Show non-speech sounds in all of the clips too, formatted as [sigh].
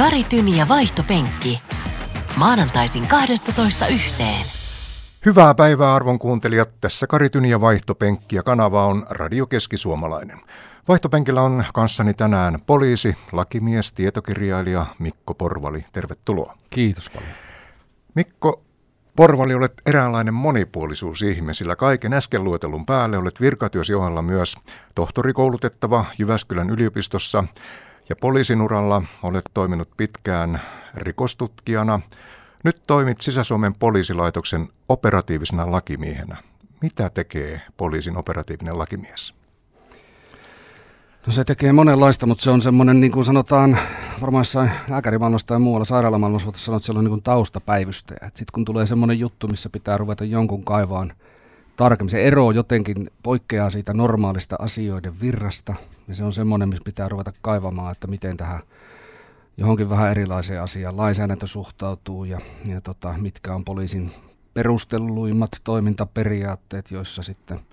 Kari Tyni ja vaihtopenkki. Maanantaisin 12 yhteen. Hyvää päivää arvon kuuntelijat. Tässä Kari Tyni ja vaihtopenkki ja kanava on Radio Keski-Suomalainen. Vaihtopenkillä on kanssani tänään poliisi, lakimies, tietokirjailija Mikko Porvali. Tervetuloa. Kiitos paljon. Mikko Porvali, olet eräänlainen monipuolisuusihme, sillä kaiken äsken luetelun päälle olet virkatyösi ohella myös tohtorikoulutettava Jyväskylän yliopistossa ja poliisin uralla olet toiminut pitkään rikostutkijana. Nyt toimit Sisä-Suomen poliisilaitoksen operatiivisena lakimiehenä. Mitä tekee poliisin operatiivinen lakimies? No se tekee monenlaista, mutta se on semmoinen, niin kuin sanotaan, varmaan jossain lääkärimaailmassa tai muualla sairaalamaailmassa voitaisiin sanoa, että siellä on niin taustapäivystäjä. Sitten kun tulee semmoinen juttu, missä pitää ruveta jonkun kaivaan tarkemmin, se ero jotenkin poikkeaa siitä normaalista asioiden virrasta, ja se on semmoinen, missä pitää ruveta kaivamaan, että miten tähän johonkin vähän erilaiseen asiaan lainsäädäntö suhtautuu ja, ja tota, mitkä on poliisin perustelluimmat toimintaperiaatteet, joissa sitten –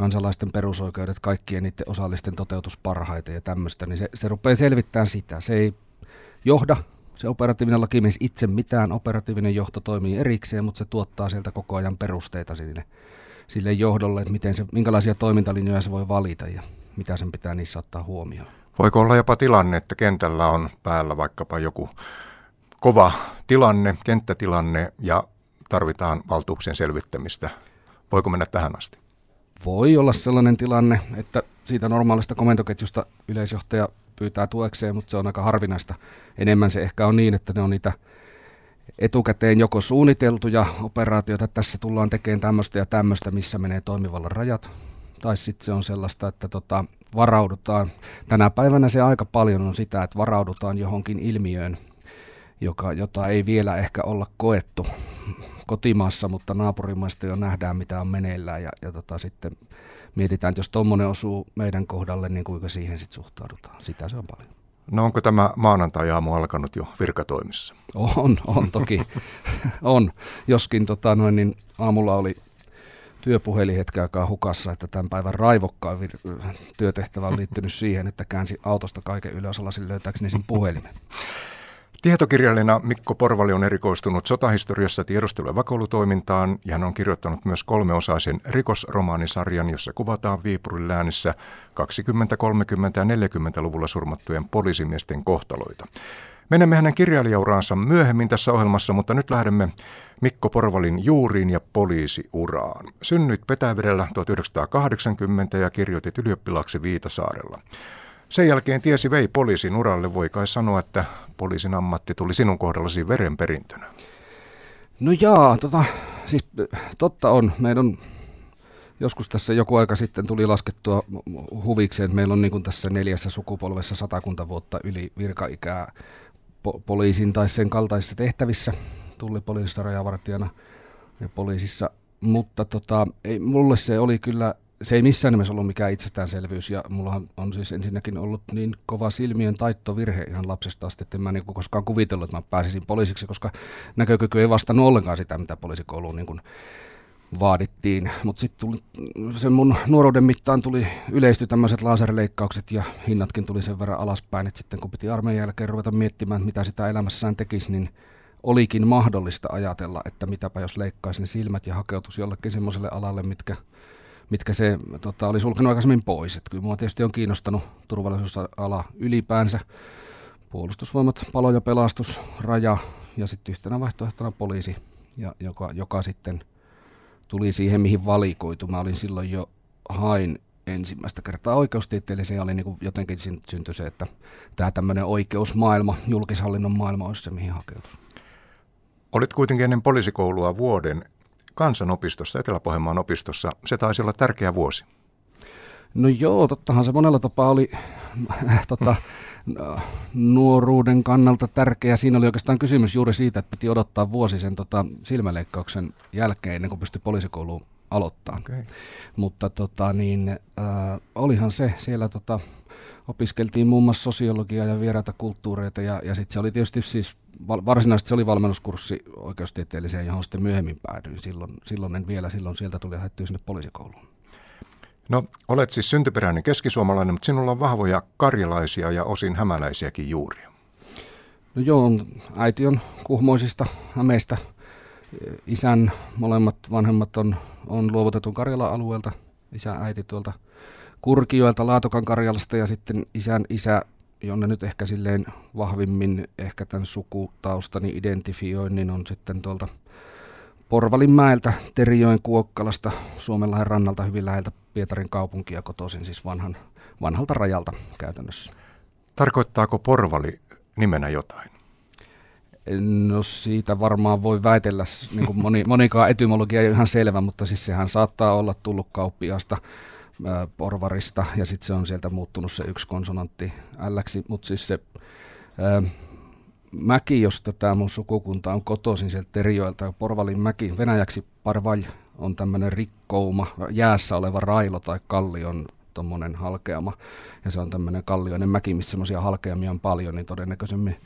kansalaisten perusoikeudet, kaikkien niiden osallisten toteutus parhaiten ja tämmöistä, niin se, se rupeaa selvittämään sitä. Se ei johda. Se operatiivinen lakimies itse mitään, operatiivinen johto toimii erikseen, mutta se tuottaa sieltä koko ajan perusteita sinne, sille johdolle, että miten se, minkälaisia toimintalinjoja se voi valita ja mitä sen pitää niissä ottaa huomioon. Voiko olla jopa tilanne, että kentällä on päällä vaikkapa joku kova tilanne, kenttätilanne ja tarvitaan valtuuksien selvittämistä? Voiko mennä tähän asti? voi olla sellainen tilanne, että siitä normaalista komentoketjusta yleisjohtaja pyytää tuekseen, mutta se on aika harvinaista. Enemmän se ehkä on niin, että ne on niitä etukäteen joko suunniteltuja operaatioita, tässä tullaan tekemään tämmöistä ja tämmöistä, missä menee toimivallan rajat, tai sitten se on sellaista, että tota, varaudutaan. Tänä päivänä se aika paljon on sitä, että varaudutaan johonkin ilmiöön, joka, jota ei vielä ehkä olla koettu kotimaassa, mutta naapurimaista jo nähdään, mitä on meneillään ja, ja tota, sitten mietitään, että jos tuommoinen osuu meidän kohdalle, niin kuinka siihen sitten suhtaudutaan. Sitä se on paljon. No onko tämä maanantai-aamu alkanut jo virkatoimissa? On, on toki. [laughs] on. Joskin tota, noin, niin aamulla oli työpuhelin hetken aikaa hukassa, että tämän päivän raivokkaan vir- työtehtävä on liittynyt siihen, että käänsi autosta kaiken ylösalasin löytääkseni sen puhelimen. [laughs] Tietokirjailijana Mikko Porvali on erikoistunut sotahistoriassa tiedostelu- ja vakoilutoimintaan ja hän on kirjoittanut myös kolmeosaisen rikosromaanisarjan, jossa kuvataan Viipurin läänissä 20, 30 ja 40-luvulla surmattujen poliisimiesten kohtaloita. Menemme hänen kirjailijauraansa myöhemmin tässä ohjelmassa, mutta nyt lähdemme Mikko Porvalin juuriin ja poliisiuraan. Synnyit Petäverellä 1980 ja kirjoitit ylioppilaaksi Viitasaarella. Sen jälkeen tiesi vei poliisin uralle. Voi kai sanoa, että poliisin ammatti tuli sinun kohdallasi verenperintönä. No jaa, tota, siis totta on. Meidän joskus tässä joku aika sitten tuli laskettua huvikseen, että meillä on niin tässä neljässä sukupolvessa satakunta vuotta yli virkaikää po- poliisin tai sen kaltaisissa tehtävissä. Tuli poliisista rajavartijana ja poliisissa. Mutta tota, ei, mulle se oli kyllä se ei missään nimessä ollut mikään itsestäänselvyys ja mulla on siis ensinnäkin ollut niin kova silmien taittovirhe ihan lapsesta asti, että en mä niin koskaan kuvitellut, että mä pääsisin poliisiksi, koska näkökyky ei vastannut ollenkaan sitä, mitä poliisikouluun niin kuin vaadittiin. Mutta sitten sen mun nuoruuden mittaan tuli yleisty tämmöiset laserleikkaukset ja hinnatkin tuli sen verran alaspäin, että sitten kun piti armeijan jälkeen ruveta miettimään, mitä sitä elämässään tekisi, niin olikin mahdollista ajatella, että mitäpä jos leikkaisin silmät ja hakeutuisi jollekin semmoiselle alalle, mitkä mitkä se tota, oli sulkenut aikaisemmin pois. Et kyllä minua tietysti on kiinnostanut turvallisuusala ylipäänsä. Puolustusvoimat, palo ja pelastus, raja ja sitten yhtenä vaihtoehtona poliisi, ja, joka, joka sitten tuli siihen, mihin valikoitu. Mä olin silloin jo hain ensimmäistä kertaa oikeustieteelliseen ja oli niin jotenkin syntyi se, että tämä tämmöinen oikeusmaailma, julkishallinnon maailma olisi se, mihin hakeutus. Olit kuitenkin ennen poliisikoulua vuoden kansanopistossa, Etelä-Pohjanmaan opistossa. Se taisi olla tärkeä vuosi. No joo, tottahan se monella tapaa oli [laughs] tota, nuoruuden kannalta tärkeä. Siinä oli oikeastaan kysymys juuri siitä, että piti odottaa vuosi sen tota, silmäleikkauksen jälkeen, ennen kuin pystyi poliisikouluun aloittaa. Okay. Mutta tota, niin, äh, olihan se siellä tota, opiskeltiin muun muassa sosiologiaa ja vieraita kulttuureita ja, ja sitten se oli tietysti siis varsinaisesti se oli valmennuskurssi oikeustieteelliseen, johon sitten myöhemmin päädyin. Silloin, silloin en vielä, silloin sieltä tuli lähdettyä sinne poliisikouluun. No, olet siis syntyperäinen keskisuomalainen, mutta sinulla on vahvoja karjalaisia ja osin hämäläisiäkin juuria. No joo, äiti on kuhmoisista Hämeistä. Isän molemmat vanhemmat on, on luovutetun Karjalan alueelta. Isä äiti tuolta Kurkioilta Laatokan Karjalasta ja sitten isän isä, jonne nyt ehkä silleen vahvimmin ehkä tämän sukutaustani identifioin, niin on sitten tuolta Porvalinmäeltä, Terijoen Kuokkalasta, Suomenlahden rannalta hyvin läheltä Pietarin kaupunkia kotoisin, siis vanhan, vanhalta rajalta käytännössä. Tarkoittaako Porvali nimenä jotain? No siitä varmaan voi väitellä, niin kuin moni, monikaan etymologia ei ole ihan selvä, mutta siis sehän saattaa olla tullut kauppiasta porvarista ja sitten se on sieltä muuttunut se yksi konsonantti älläksi, mutta siis se ää, mäki, josta tämä mun sukukunta on kotoisin sieltä Terjoilta, Porvalin mäki, venäjäksi parvaj on tämmöinen rikkouma, jäässä oleva railo tai kallion tuommoinen halkeama, ja se on tämmöinen kallioinen mäki, missä semmoisia halkeamia on paljon, niin todennäköisemmin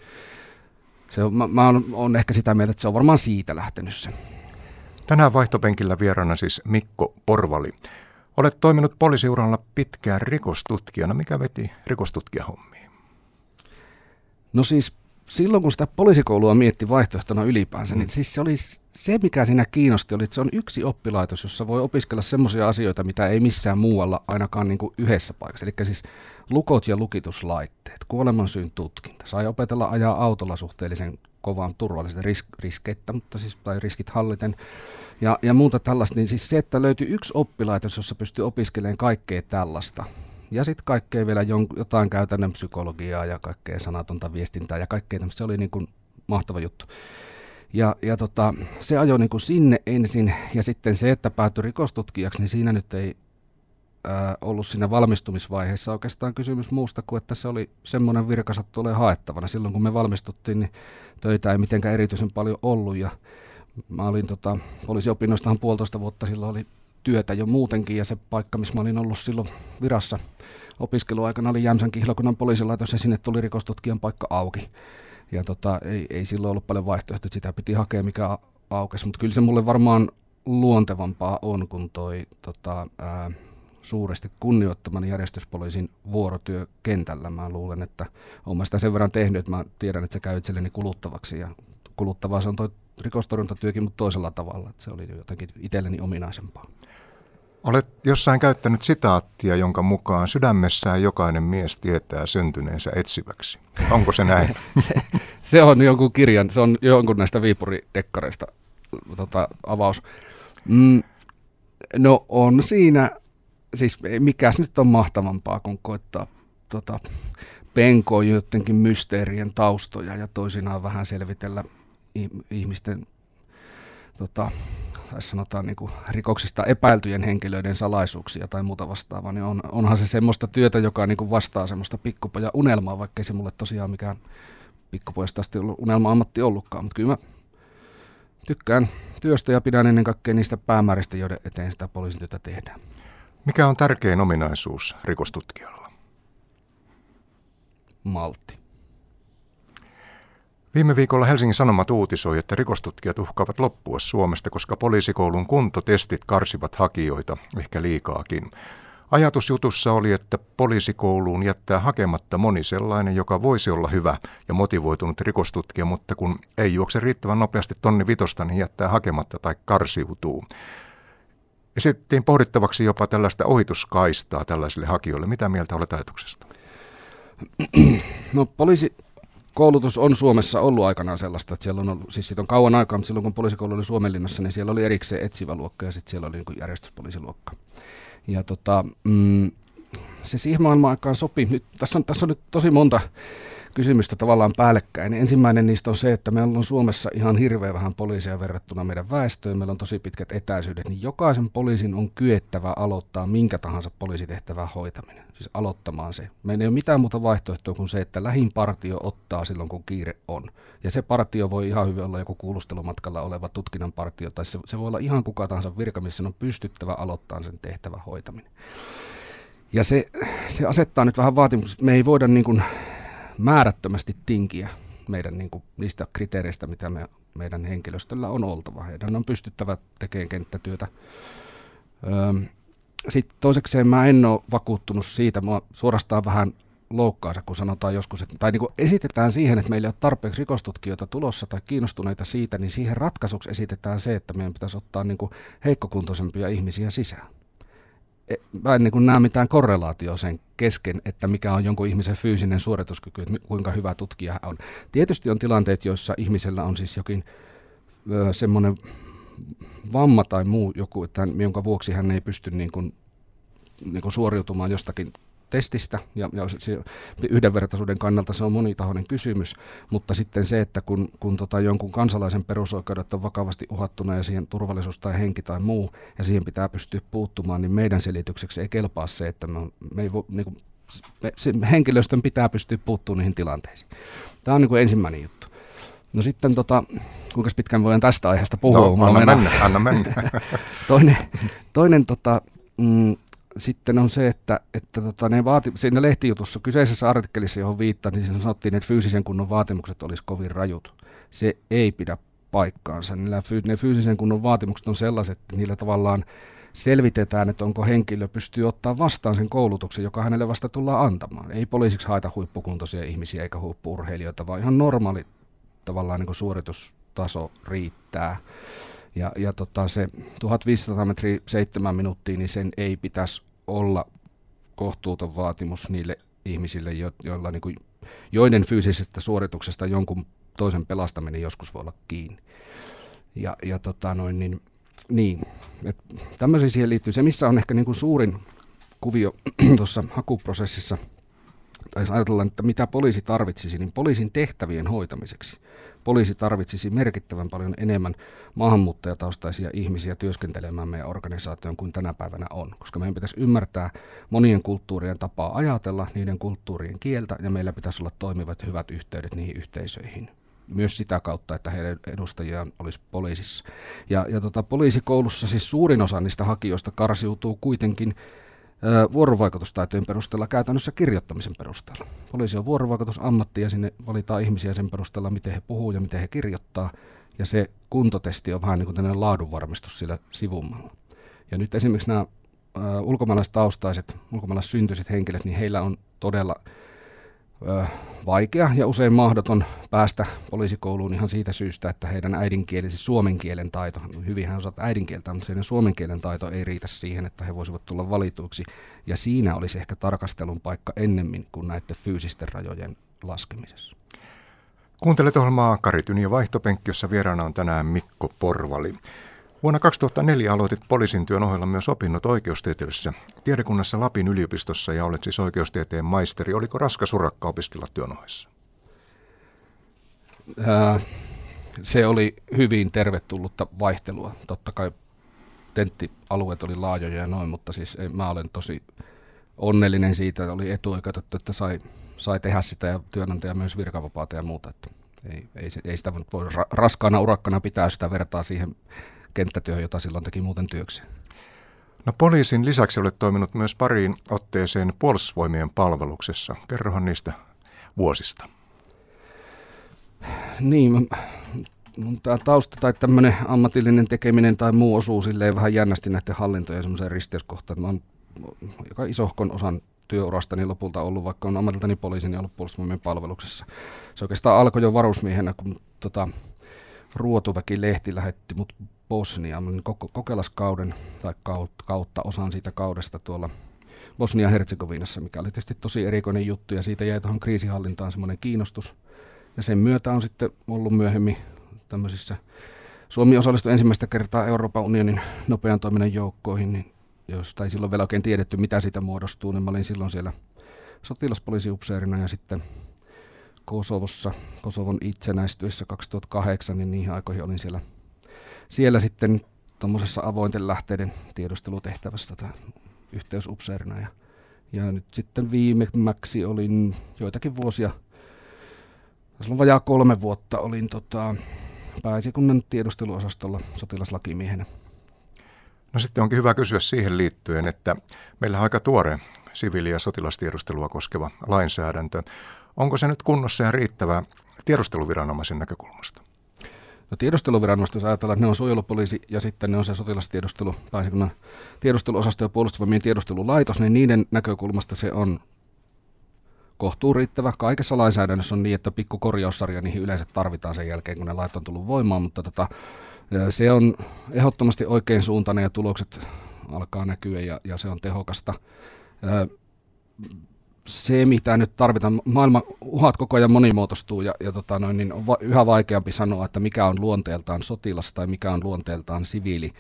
se on, mä, mä on, on ehkä sitä mieltä, että se on varmaan siitä lähtenyt se. Tänään vaihtopenkillä vieraana siis Mikko Porvali. Olet toiminut poliisiuralla pitkään rikostutkijana. Mikä veti rikostutkijahommiin? No siis silloin kun sitä poliisikoulua mietti vaihtoehtona ylipäänsä, mm. niin siis se oli se, mikä siinä kiinnosti, oli, että se on yksi oppilaitos, jossa voi opiskella semmoisia asioita, mitä ei missään muualla ainakaan niin kuin yhdessä paikassa. Eli siis lukot ja lukituslaitteet, kuolemansyyn tutkinta. Sai opetella ajaa autolla suhteellisen kovaan turvallisen risk, riskeittä, mutta siis, tai riskit halliten ja, ja muuta tällaista, niin siis se, että löytyi yksi oppilaitos, jossa pystyy opiskelemaan kaikkea tällaista, ja sitten kaikkea vielä jotain käytännön psykologiaa ja kaikkea sanatonta viestintää ja kaikkea tämmöistä, se oli niin kuin mahtava juttu. Ja, ja tota, se ajoi niin kuin sinne ensin, ja sitten se, että päätyi rikostutkijaksi, niin siinä nyt ei ää, ollut siinä valmistumisvaiheessa oikeastaan kysymys muusta kuin, että se oli semmoinen virka tulee haettavana. Silloin kun me valmistuttiin, niin töitä ei mitenkään erityisen paljon ollut, ja Mä olin tota, poliisiopinnoistahan puolitoista vuotta silloin oli työtä jo muutenkin ja se paikka, missä mä olin ollut silloin virassa opiskeluaikana oli Jämsän kihlakunnan poliisilaitos ja sinne tuli rikostutkijan paikka auki. Ja tota, ei, ei silloin ollut paljon vaihtoehtoja, että sitä piti hakea mikä aukesi, mutta kyllä se mulle varmaan luontevampaa on kuin toi tota, ää, suuresti kunnioittamani järjestyspoliisin vuorotyö kentällä. Mä luulen, että olen sitä sen verran tehnyt, että mä tiedän, että se käy itselleni kuluttavaksi ja kuluttavaa se on toi rikostorjuntatyökin, mutta toisella tavalla. Että se oli jotenkin itselleni ominaisempaa. Olet jossain käyttänyt sitaattia, jonka mukaan sydämessään jokainen mies tietää syntyneensä etsiväksi. Onko se näin? [laughs] se, se on jonkun kirjan, se on jonkun näistä Viipuri-dekkareista tota, avaus. Mm, no on siinä, siis mikäs nyt on mahtavampaa kuin koittaa tota, penkoa jotenkin mysteerien taustoja ja toisinaan vähän selvitellä ihmisten tota, tai sanotaan niin kuin rikoksista epäiltyjen henkilöiden salaisuuksia tai muuta vastaavaa, niin on, onhan se semmoista työtä, joka niin kuin vastaa semmoista pikkupoja unelmaa, vaikka ei se mulle tosiaan mikään pikkupojasta asti ollut unelma-ammatti ollutkaan, mutta kyllä mä tykkään työstä ja pidän ennen kaikkea niistä päämääristä, joiden eteen sitä poliisin työtä tehdään. Mikä on tärkein ominaisuus rikostutkijalla? Maltti. Viime viikolla Helsingin Sanomat uutisoi, että rikostutkijat uhkaavat loppua Suomesta, koska poliisikoulun kuntotestit karsivat hakijoita, ehkä liikaakin. Ajatus jutussa oli, että poliisikouluun jättää hakematta moni sellainen, joka voisi olla hyvä ja motivoitunut rikostutkija, mutta kun ei juokse riittävän nopeasti tonni vitosta, niin jättää hakematta tai karsiutuu. Esittiin pohdittavaksi jopa tällaista ohituskaistaa tällaisille hakijoille. Mitä mieltä olet ajatuksesta? No poliisi koulutus on Suomessa ollut aikanaan sellaista, että siellä on ollut, siis siitä on kauan aikaa, mutta silloin kun poliisikoulu oli Suomenlinnassa, niin siellä oli erikseen etsivä luokka ja sitten siellä oli niin järjestyspoliisiluokka. Ja tota, mm, se siihen maailman aikaan sopi. Nyt, tässä, on, tässä on nyt tosi monta kysymystä tavallaan päällekkäin. Ensimmäinen niistä on se, että meillä on Suomessa ihan hirveän vähän poliisia verrattuna meidän väestöön. Meillä on tosi pitkät etäisyydet, niin jokaisen poliisin on kyettävä aloittaa minkä tahansa poliisitehtävää hoitaminen. Siis aloittamaan se. Meillä ei ole mitään muuta vaihtoehtoa kuin se, että lähin partio ottaa silloin, kun kiire on. Ja se partio voi ihan hyvin olla joku kuulustelumatkalla oleva tutkinnan partio, tai se, se voi olla ihan kuka tahansa virka, missä on pystyttävä aloittaa sen tehtävän hoitaminen. Ja se, se asettaa nyt vähän vaatimuksia. Me ei voida niin kuin määrättömästi tinkiä meidän niin kuin, niistä kriteereistä, mitä me, meidän henkilöstöllä on oltava. Heidän on pystyttävä tekemään kenttätyötä. Öö, sitten toisekseen mä en ole vakuuttunut siitä, mä suorastaan vähän loukkaansa, kun sanotaan joskus, että, tai niin kuin esitetään siihen, että meillä ei ole tarpeeksi rikostutkijoita tulossa tai kiinnostuneita siitä, niin siihen ratkaisuksi esitetään se, että meidän pitäisi ottaa niin kuin heikkokuntoisempia ihmisiä sisään. Mä en niin näe mitään korrelaatioa sen kesken, että mikä on jonkun ihmisen fyysinen suorituskyky, että kuinka hyvä tutkija hän on. Tietysti on tilanteet, joissa ihmisellä on siis jokin semmoinen vamma tai muu joku, että hän, jonka vuoksi hän ei pysty niin kuin, niin kuin suoriutumaan jostakin testistä, ja, ja se, yhdenvertaisuuden kannalta se on monitahoinen kysymys, mutta sitten se, että kun, kun tota jonkun kansalaisen perusoikeudet on vakavasti uhattuna ja siihen turvallisuus tai henki tai muu, ja siihen pitää pystyä puuttumaan, niin meidän selitykseksi ei kelpaa se, että me, me ei vo, niin kuin, me, se, henkilöstön pitää pystyä puuttumaan niihin tilanteisiin. Tämä on niin kuin ensimmäinen juttu. No sitten, tota, kuinka pitkään voidaan tästä aiheesta puhua? No, anna mennä, anna mennä. [laughs] toinen, toinen tota, mm, sitten on se, että, että tota, ne vaati, siinä lehtijutussa, kyseisessä artikkelissa, johon viittaan, niin siinä sanottiin, että fyysisen kunnon vaatimukset olisi kovin rajut. Se ei pidä paikkaansa. Niillä, ne fyysisen kunnon vaatimukset on sellaiset, että niillä tavallaan selvitetään, että onko henkilö pystyy ottaa vastaan sen koulutuksen, joka hänelle vasta tullaan antamaan. Ei poliisiksi haeta huippukuntoisia ihmisiä eikä huippuurheilijoita, vaan ihan normaali tavallaan niin suoritustaso riittää. Ja, ja tota, se 1500 metriä seitsemän minuuttia, niin sen ei pitäisi olla kohtuuton vaatimus niille ihmisille, jo, joilla, niin kuin, joiden fyysisestä suorituksesta jonkun toisen pelastaminen joskus voi olla kiinni. Ja, ja tota noin, niin, niin et tämmöisiä siihen liittyy. Se, missä on ehkä niin kuin suurin kuvio [clears throat] tuossa hakuprosessissa, tai jos ajatellaan, että mitä poliisi tarvitsisi, niin poliisin tehtävien hoitamiseksi – poliisi tarvitsisi merkittävän paljon enemmän maahanmuuttajataustaisia ihmisiä työskentelemään meidän organisaation kuin tänä päivänä on. Koska meidän pitäisi ymmärtää monien kulttuurien tapaa ajatella, niiden kulttuurien kieltä, ja meillä pitäisi olla toimivat hyvät yhteydet niihin yhteisöihin myös sitä kautta, että heidän edustajiaan olisi poliisissa. Ja, ja tota, poliisikoulussa siis suurin osa niistä hakijoista karsiutuu kuitenkin vuorovaikutustaitojen perusteella käytännössä kirjoittamisen perusteella. Poliisi on vuorovaikutusammatti ja sinne valitaan ihmisiä sen perusteella, miten he puhuu ja miten he kirjoittaa. Ja se kuntotesti on vähän niin kuin tämmöinen laadunvarmistus sillä sivummalla. Ja nyt esimerkiksi nämä ulkomaalaistaustaiset, ulkomaalaissyntyiset henkilöt, niin heillä on todella vaikea ja usein mahdoton päästä poliisikouluun ihan siitä syystä, että heidän äidinkieli, siis suomen kielen taito, hyvin hän osaat äidinkieltä, mutta heidän suomen kielen taito ei riitä siihen, että he voisivat tulla valituiksi. Ja siinä olisi ehkä tarkastelun paikka ennemmin kuin näiden fyysisten rajojen laskemisessa. Kuuntelet ohjelmaa Karityni ja vaihtopenkki, jossa vieraana on tänään Mikko Porvali. Vuonna 2004 aloitit poliisin työn ohella myös opinnot oikeustieteellisessä tiedekunnassa Lapin yliopistossa ja olet siis oikeustieteen maisteri. Oliko raskas urakka opiskella työn ohessa? se oli hyvin tervetullutta vaihtelua. Totta kai tenttialueet oli laajoja ja noin, mutta siis mä olen tosi onnellinen siitä, että oli etuoikeutettu, että sai, sai tehdä sitä ja työnantaja myös virkavapaata ja muuta. Että ei, ei, ei sitä voi raskaana urakkana pitää sitä vertaa siihen kenttätyöhön, jota silloin teki muuten työksi. No poliisin lisäksi olet toiminut myös pariin otteeseen puolustusvoimien palveluksessa. Kerrohan niistä vuosista. Niin, mun tämä tausta tai tämmöinen ammatillinen tekeminen tai muu osuu silleen vähän jännästi näiden hallintojen semmoiseen risteyskohtaan. Mä oon joka isohkon osan työurastani lopulta ollut, vaikka on ammatiltani poliisin ja ollut puolustusvoimien palveluksessa. Se oikeastaan alkoi jo varusmiehenä, kun tota, Ruotuväki-lehti lähetti mut Bosnia. Olin kokelaskauden tai kautta osan siitä kaudesta tuolla Bosnia-Herzegovinassa, mikä oli tietysti tosi erikoinen juttu ja siitä jäi tuohon kriisihallintaan semmoinen kiinnostus. Ja sen myötä on sitten ollut myöhemmin tämmöisissä, Suomi osallistui ensimmäistä kertaa Euroopan unionin nopean toiminnan joukkoihin, niin josta ei silloin vielä oikein tiedetty, mitä siitä muodostuu, niin mä olin silloin siellä sotilaspoliisiupseerina ja sitten Kosovossa, Kosovon itsenäistyessä 2008, niin niihin aikoihin olin siellä – siellä sitten tuommoisessa avointen lähteiden tiedustelutehtävässä tai yhteysupseerina. Ja, ja nyt sitten viimeksi olin joitakin vuosia, on vajaa kolme vuotta, olin tota, pääesikunnan tiedusteluosastolla sotilaslakimiehenä. No sitten onkin hyvä kysyä siihen liittyen, että meillä on aika tuore siviili- ja sotilastiedustelua koskeva lainsäädäntö. Onko se nyt kunnossa ja riittävä tiedusteluviranomaisen näkökulmasta? No tiedusteluviranomaiset, jos ajatellaan, että ne on suojelupoliisi ja sitten ne on se sotilastiedustelu, tai tiedusteluosasto ja puolustusvoimien tiedustelulaitos, niin niiden näkökulmasta se on kohtuu riittävä. Kaikessa lainsäädännössä on niin, että pikku korjaussarja niihin yleensä tarvitaan sen jälkeen, kun ne lait on tullut voimaan, mutta tota, se on ehdottomasti oikein suuntainen ja tulokset alkaa näkyä ja, ja se on tehokasta. Se, mitä nyt tarvitaan, maailman uhat koko ajan monimuotoistuu ja, ja tota noin, niin on va- yhä vaikeampi sanoa, että mikä on luonteeltaan sotilas tai mikä on luonteeltaan siviili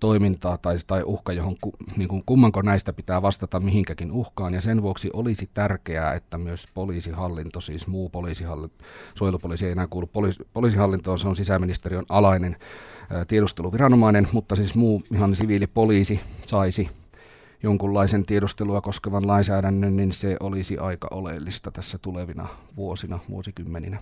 toimintaa tai, tai uhka, johon ku, niin kuin kummanko näistä pitää vastata mihinkäkin uhkaan. Ja sen vuoksi olisi tärkeää, että myös poliisihallinto, siis muu poliisihallinto, suojelupoliisi ei enää kuulu poliisi, poliisihallintoon, se on sisäministeriön alainen ää, tiedusteluviranomainen, mutta siis muu ihan siviilipoliisi saisi jonkunlaisen tiedustelua koskevan lainsäädännön, niin se olisi aika oleellista tässä tulevina vuosina, vuosikymmeninä.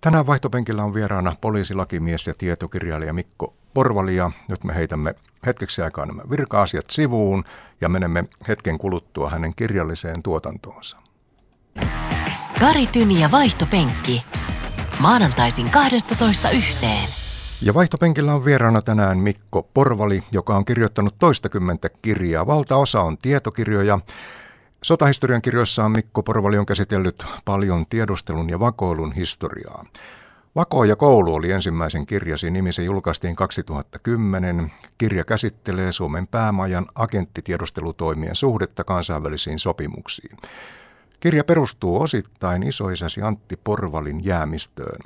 Tänään vaihtopenkillä on vieraana poliisilakimies ja tietokirjailija Mikko Porvali ja nyt me heitämme hetkeksi aikaa nämä virka-asiat sivuun ja menemme hetken kuluttua hänen kirjalliseen tuotantoonsa. Kari Tyni ja vaihtopenkki. Maanantaisin 12 yhteen. Ja vaihtopenkillä on vieraana tänään Mikko Porvali, joka on kirjoittanut toistakymmentä kirjaa. Valtaosa on tietokirjoja. Sotahistorian kirjoissaan Mikko Porvali on käsitellyt paljon tiedustelun ja vakoilun historiaa. Vako ja koulu oli ensimmäisen kirjasi nimi, se julkaistiin 2010. Kirja käsittelee Suomen päämajan agenttitiedustelutoimien suhdetta kansainvälisiin sopimuksiin. Kirja perustuu osittain isoisäsi Antti Porvalin jäämistöön.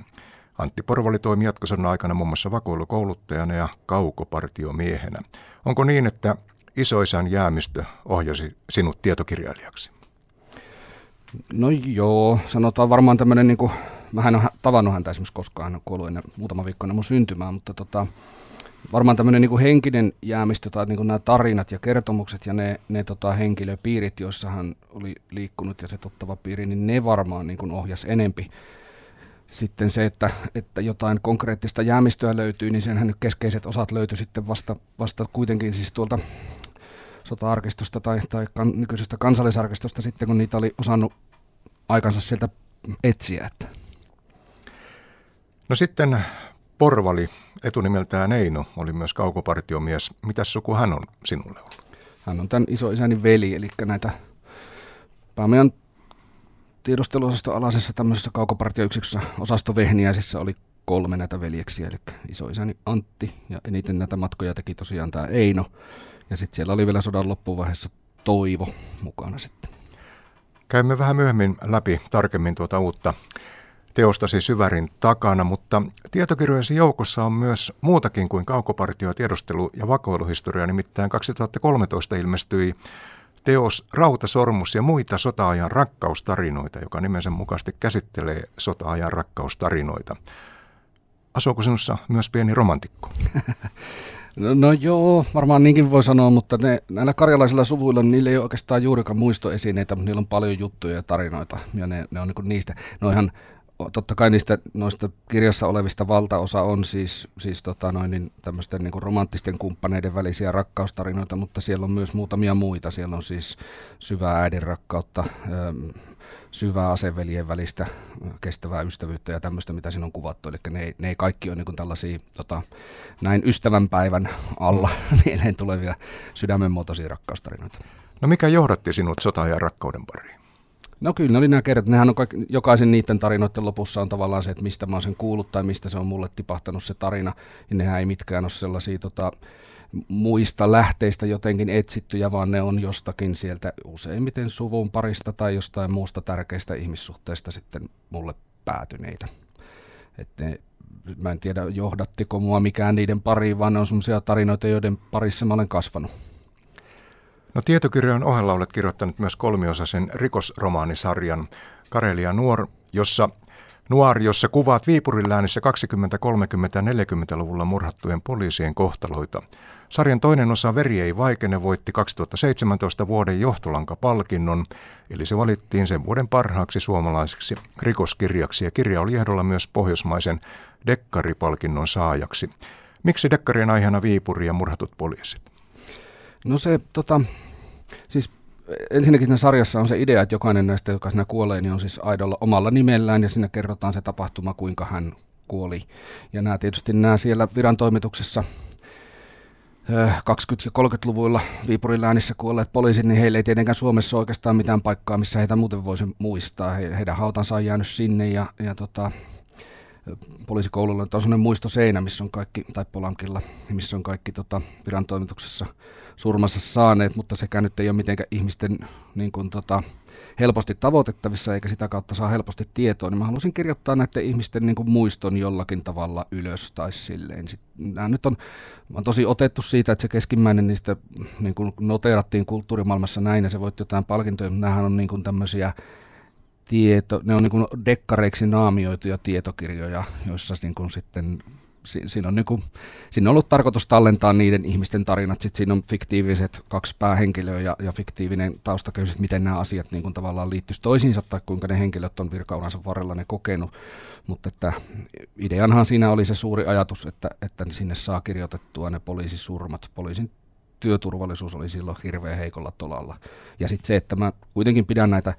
Antti Porvali toimi jatkosodan aikana muun muassa vakoilukouluttajana ja kaukopartiomiehenä. Onko niin, että isoisän jäämistö ohjasi sinut tietokirjailijaksi? No joo, sanotaan varmaan tämmöinen, niin kuin, mä en ole tavannut häntä esimerkiksi koskaan, hän on kuollut ennen muutama viikko ennen mun syntymää, mutta tota, varmaan tämmöinen niin henkinen jäämistö tai niin nämä tarinat ja kertomukset ja ne, ne tota, henkilöpiirit, joissa hän oli liikkunut ja se tottava piiri, niin ne varmaan niin ohjas enempi. Sitten se, että, että jotain konkreettista jäämistöä löytyy, niin senhän nyt keskeiset osat löytyi sitten vasta, vasta kuitenkin siis tuolta sota-arkistosta tai, tai kan, nykyisestä kansallisarkistosta sitten, kun niitä oli osannut aikansa sieltä etsiä. Että. No sitten Porvali, etunimeltään Eino, oli myös kaukopartiomies. Mitäs suku hän on sinulle ollut? Hän on tämän isoisäni veli, eli näitä Päämeidän tiedusteluosaston alaisessa tämmöisessä kaukopartioyksikössä osastovehniäisissä oli kolme näitä veljeksiä, eli isoisäni Antti ja eniten näitä matkoja teki tosiaan tämä Eino. Ja sitten siellä oli vielä sodan loppuvaiheessa Toivo mukana sitten. Käymme vähän myöhemmin läpi tarkemmin tuota uutta teostasi syvärin takana, mutta tietokirjojesi joukossa on myös muutakin kuin kaukopartio, tiedustelu ja vakoiluhistoria. Nimittäin 2013 ilmestyi teos Rautasormus ja muita sota-ajan rakkaustarinoita, joka nimensä mukaisesti käsittelee sota-ajan rakkaustarinoita. Asuuko sinussa myös pieni romantikko? [laughs] No, no joo, varmaan niinkin voi sanoa, mutta ne, näillä karjalaisilla suvuilla niillä ei ole oikeastaan juurikaan muistoesineitä, mutta niillä on paljon juttuja ja tarinoita, ja ne, ne on niin niistä, no ihan totta kai niistä noista kirjassa olevista valtaosa on siis, siis tota noin, niin tämmöisten niin romanttisten kumppaneiden välisiä rakkaustarinoita, mutta siellä on myös muutamia muita. Siellä on siis syvää äidin rakkautta, syvää aseveljen välistä kestävää ystävyyttä ja tämmöistä, mitä siinä on kuvattu. Eli ne ne kaikki ole niin tällaisia tota, näin ystävänpäivän alla [laughs] mieleen tulevia sydämenmuotoisia rakkaustarinoita. No mikä johdatti sinut sota- ja rakkauden pariin? No kyllä, oli nämä kerrat. Nehän on kaikki, jokaisen niiden tarinoiden lopussa on tavallaan se, että mistä mä oon sen kuullut tai mistä se on mulle tipahtanut se tarina. Ja nehän ei mitkään ole sellaisia tota, muista lähteistä jotenkin etsittyjä, vaan ne on jostakin sieltä useimmiten suvun parista tai jostain muusta tärkeistä ihmissuhteista sitten mulle päätyneitä. Et ne, mä en tiedä, johdattiko mua mikään niiden pariin, vaan ne on sellaisia tarinoita, joiden parissa mä olen kasvanut. No tietokirjojen ohella olet kirjoittanut myös kolmiosaisen rikosromaanisarjan Karelia Nuor, jossa Nuor, jossa kuvaat Viipurin läänissä 20-, 30- ja 40-luvulla murhattujen poliisien kohtaloita. Sarjan toinen osa Veri ei vaikene voitti 2017 vuoden johtolankapalkinnon, eli se valittiin sen vuoden parhaaksi suomalaiseksi rikoskirjaksi ja kirja oli ehdolla myös pohjoismaisen dekkaripalkinnon saajaksi. Miksi dekkarien aiheena Viipuri ja murhatut poliisit? No se, tota, siis ensinnäkin siinä sarjassa on se idea, että jokainen näistä, joka siinä kuolee, niin on siis aidolla omalla nimellään ja siinä kerrotaan se tapahtuma, kuinka hän kuoli. Ja nämä tietysti nämä siellä viran toimituksessa 20- ja 30-luvuilla Viipurin läänissä kuolleet poliisit, niin heillä ei tietenkään Suomessa oikeastaan mitään paikkaa, missä heitä muuten voisi muistaa. He, heidän hautansa on jäänyt sinne ja, ja tota, poliisikoululla on sellainen muistoseinä, missä on kaikki, tai Polankilla, missä on kaikki tota, virantoimituksessa surmassa saaneet, mutta sekään nyt ei ole mitenkään ihmisten niin kuin, tota, helposti tavoitettavissa eikä sitä kautta saa helposti tietoa, niin mä halusin kirjoittaa näiden ihmisten niin kuin muiston jollakin tavalla ylös tai silleen. nämä nyt on, on tosi otettu siitä, että se keskimmäinen niistä niin kuin noteerattiin kulttuurimaailmassa näin ja se voitti jotain palkintoja, mutta nämähän on niin kuin tämmöisiä tieto, ne on niin kuin dekkareiksi naamioituja tietokirjoja, joissa niin kuin sitten si, siinä, on niin kuin, siinä on ollut tarkoitus tallentaa niiden ihmisten tarinat. Sitten siinä on fiktiiviset kaksi päähenkilöä ja, ja fiktiivinen taustakehys, miten nämä asiat niin kuin tavallaan liittyisi toisiinsa tai kuinka ne henkilöt on virkauransa varrella ne kokenut. Mutta että ideanhan siinä oli se suuri ajatus, että, että sinne saa kirjoitettua ne poliisisurmat. Poliisin työturvallisuus oli silloin hirveän heikolla tolalla. Ja sitten se, että mä kuitenkin pidän näitä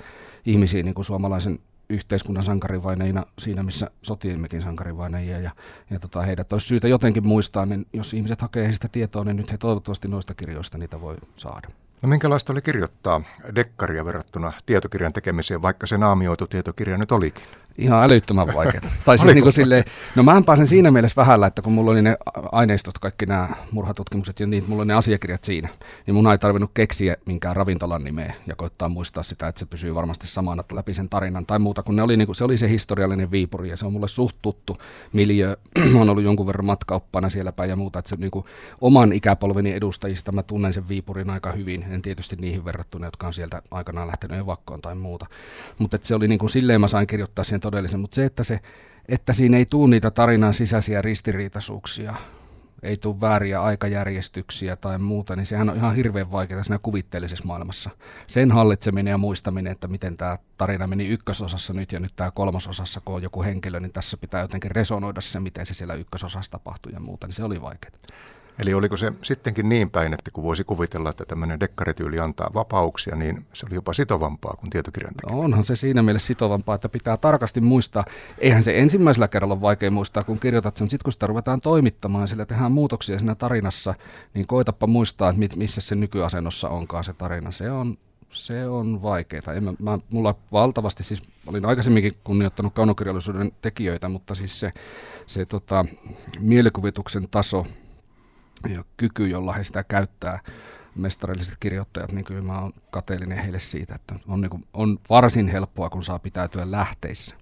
ihmisiä niin kuin suomalaisen yhteiskunnan sankarivaineina siinä, missä sotiimmekin sankarivaineja ja, ja tota, heidät olisi syytä jotenkin muistaa, niin jos ihmiset hakee heistä tietoa, niin nyt he toivottavasti noista kirjoista niitä voi saada. No minkälaista oli kirjoittaa dekkaria verrattuna tietokirjan tekemiseen, vaikka se naamioitu tietokirja nyt olikin? Ihan älyttömän vaikeaa. [laughs] tai siis niin kuin silleen, no mä pääsen siinä mielessä vähällä, että kun mulla oli ne aineistot, kaikki nämä murhatutkimukset ja niin, mulla oli ne asiakirjat siinä, niin mun ei tarvinnut keksiä minkään ravintolan nimeä ja koittaa muistaa sitä, että se pysyy varmasti samana läpi sen tarinan tai muuta, kun ne oli, niin kuin, se oli se historiallinen viipuri ja se on mulle suht tuttu miljö. [clears throat] on ollut jonkun verran matkaoppana siellä päin ja muuta, että se niin kuin, oman ikäpolveni edustajista mä tunnen sen viipurin aika hyvin, en tietysti niihin verrattuna, jotka on sieltä aikanaan lähtenyt evakkoon tai muuta, mutta se oli niin kuin, silleen mä sain kirjoittaa siihen todellisen, mutta se, että, se, että siinä ei tule niitä tarinan sisäisiä ristiriitaisuuksia, ei tule vääriä aikajärjestyksiä tai muuta, niin sehän on ihan hirveän vaikeaa siinä kuvitteellisessa maailmassa. Sen hallitseminen ja muistaminen, että miten tämä tarina meni ykkösosassa nyt ja nyt tämä kolmososassa, kun on joku henkilö, niin tässä pitää jotenkin resonoida se, miten se siellä ykkösosassa tapahtui ja muuta, niin se oli vaikeaa. Eli oliko se sittenkin niin päin, että kun voisi kuvitella, että tämmöinen dekkarityyli antaa vapauksia, niin se oli jopa sitovampaa kuin tietokirjan? No onhan se siinä mielessä sitovampaa, että pitää tarkasti muistaa. Eihän se ensimmäisellä kerralla ole vaikea muistaa, kun kirjoitat sen. Sitten kun sitä ruvetaan toimittamaan, sillä tehdään muutoksia siinä tarinassa, niin koitapa muistaa, että missä se nykyasennossa onkaan se tarina. Se on, se on vaikeaa. En mä, mä, mulla valtavasti, siis olin aikaisemminkin kunnioittanut kaunokirjallisuuden tekijöitä, mutta siis se, se tota, mielikuvituksen taso ja kyky, jolla he sitä käyttää, mestarilliset kirjoittajat, niin kyllä mä oon kateellinen heille siitä, että on, niin kuin, on varsin helppoa, kun saa pitäytyä lähteissä.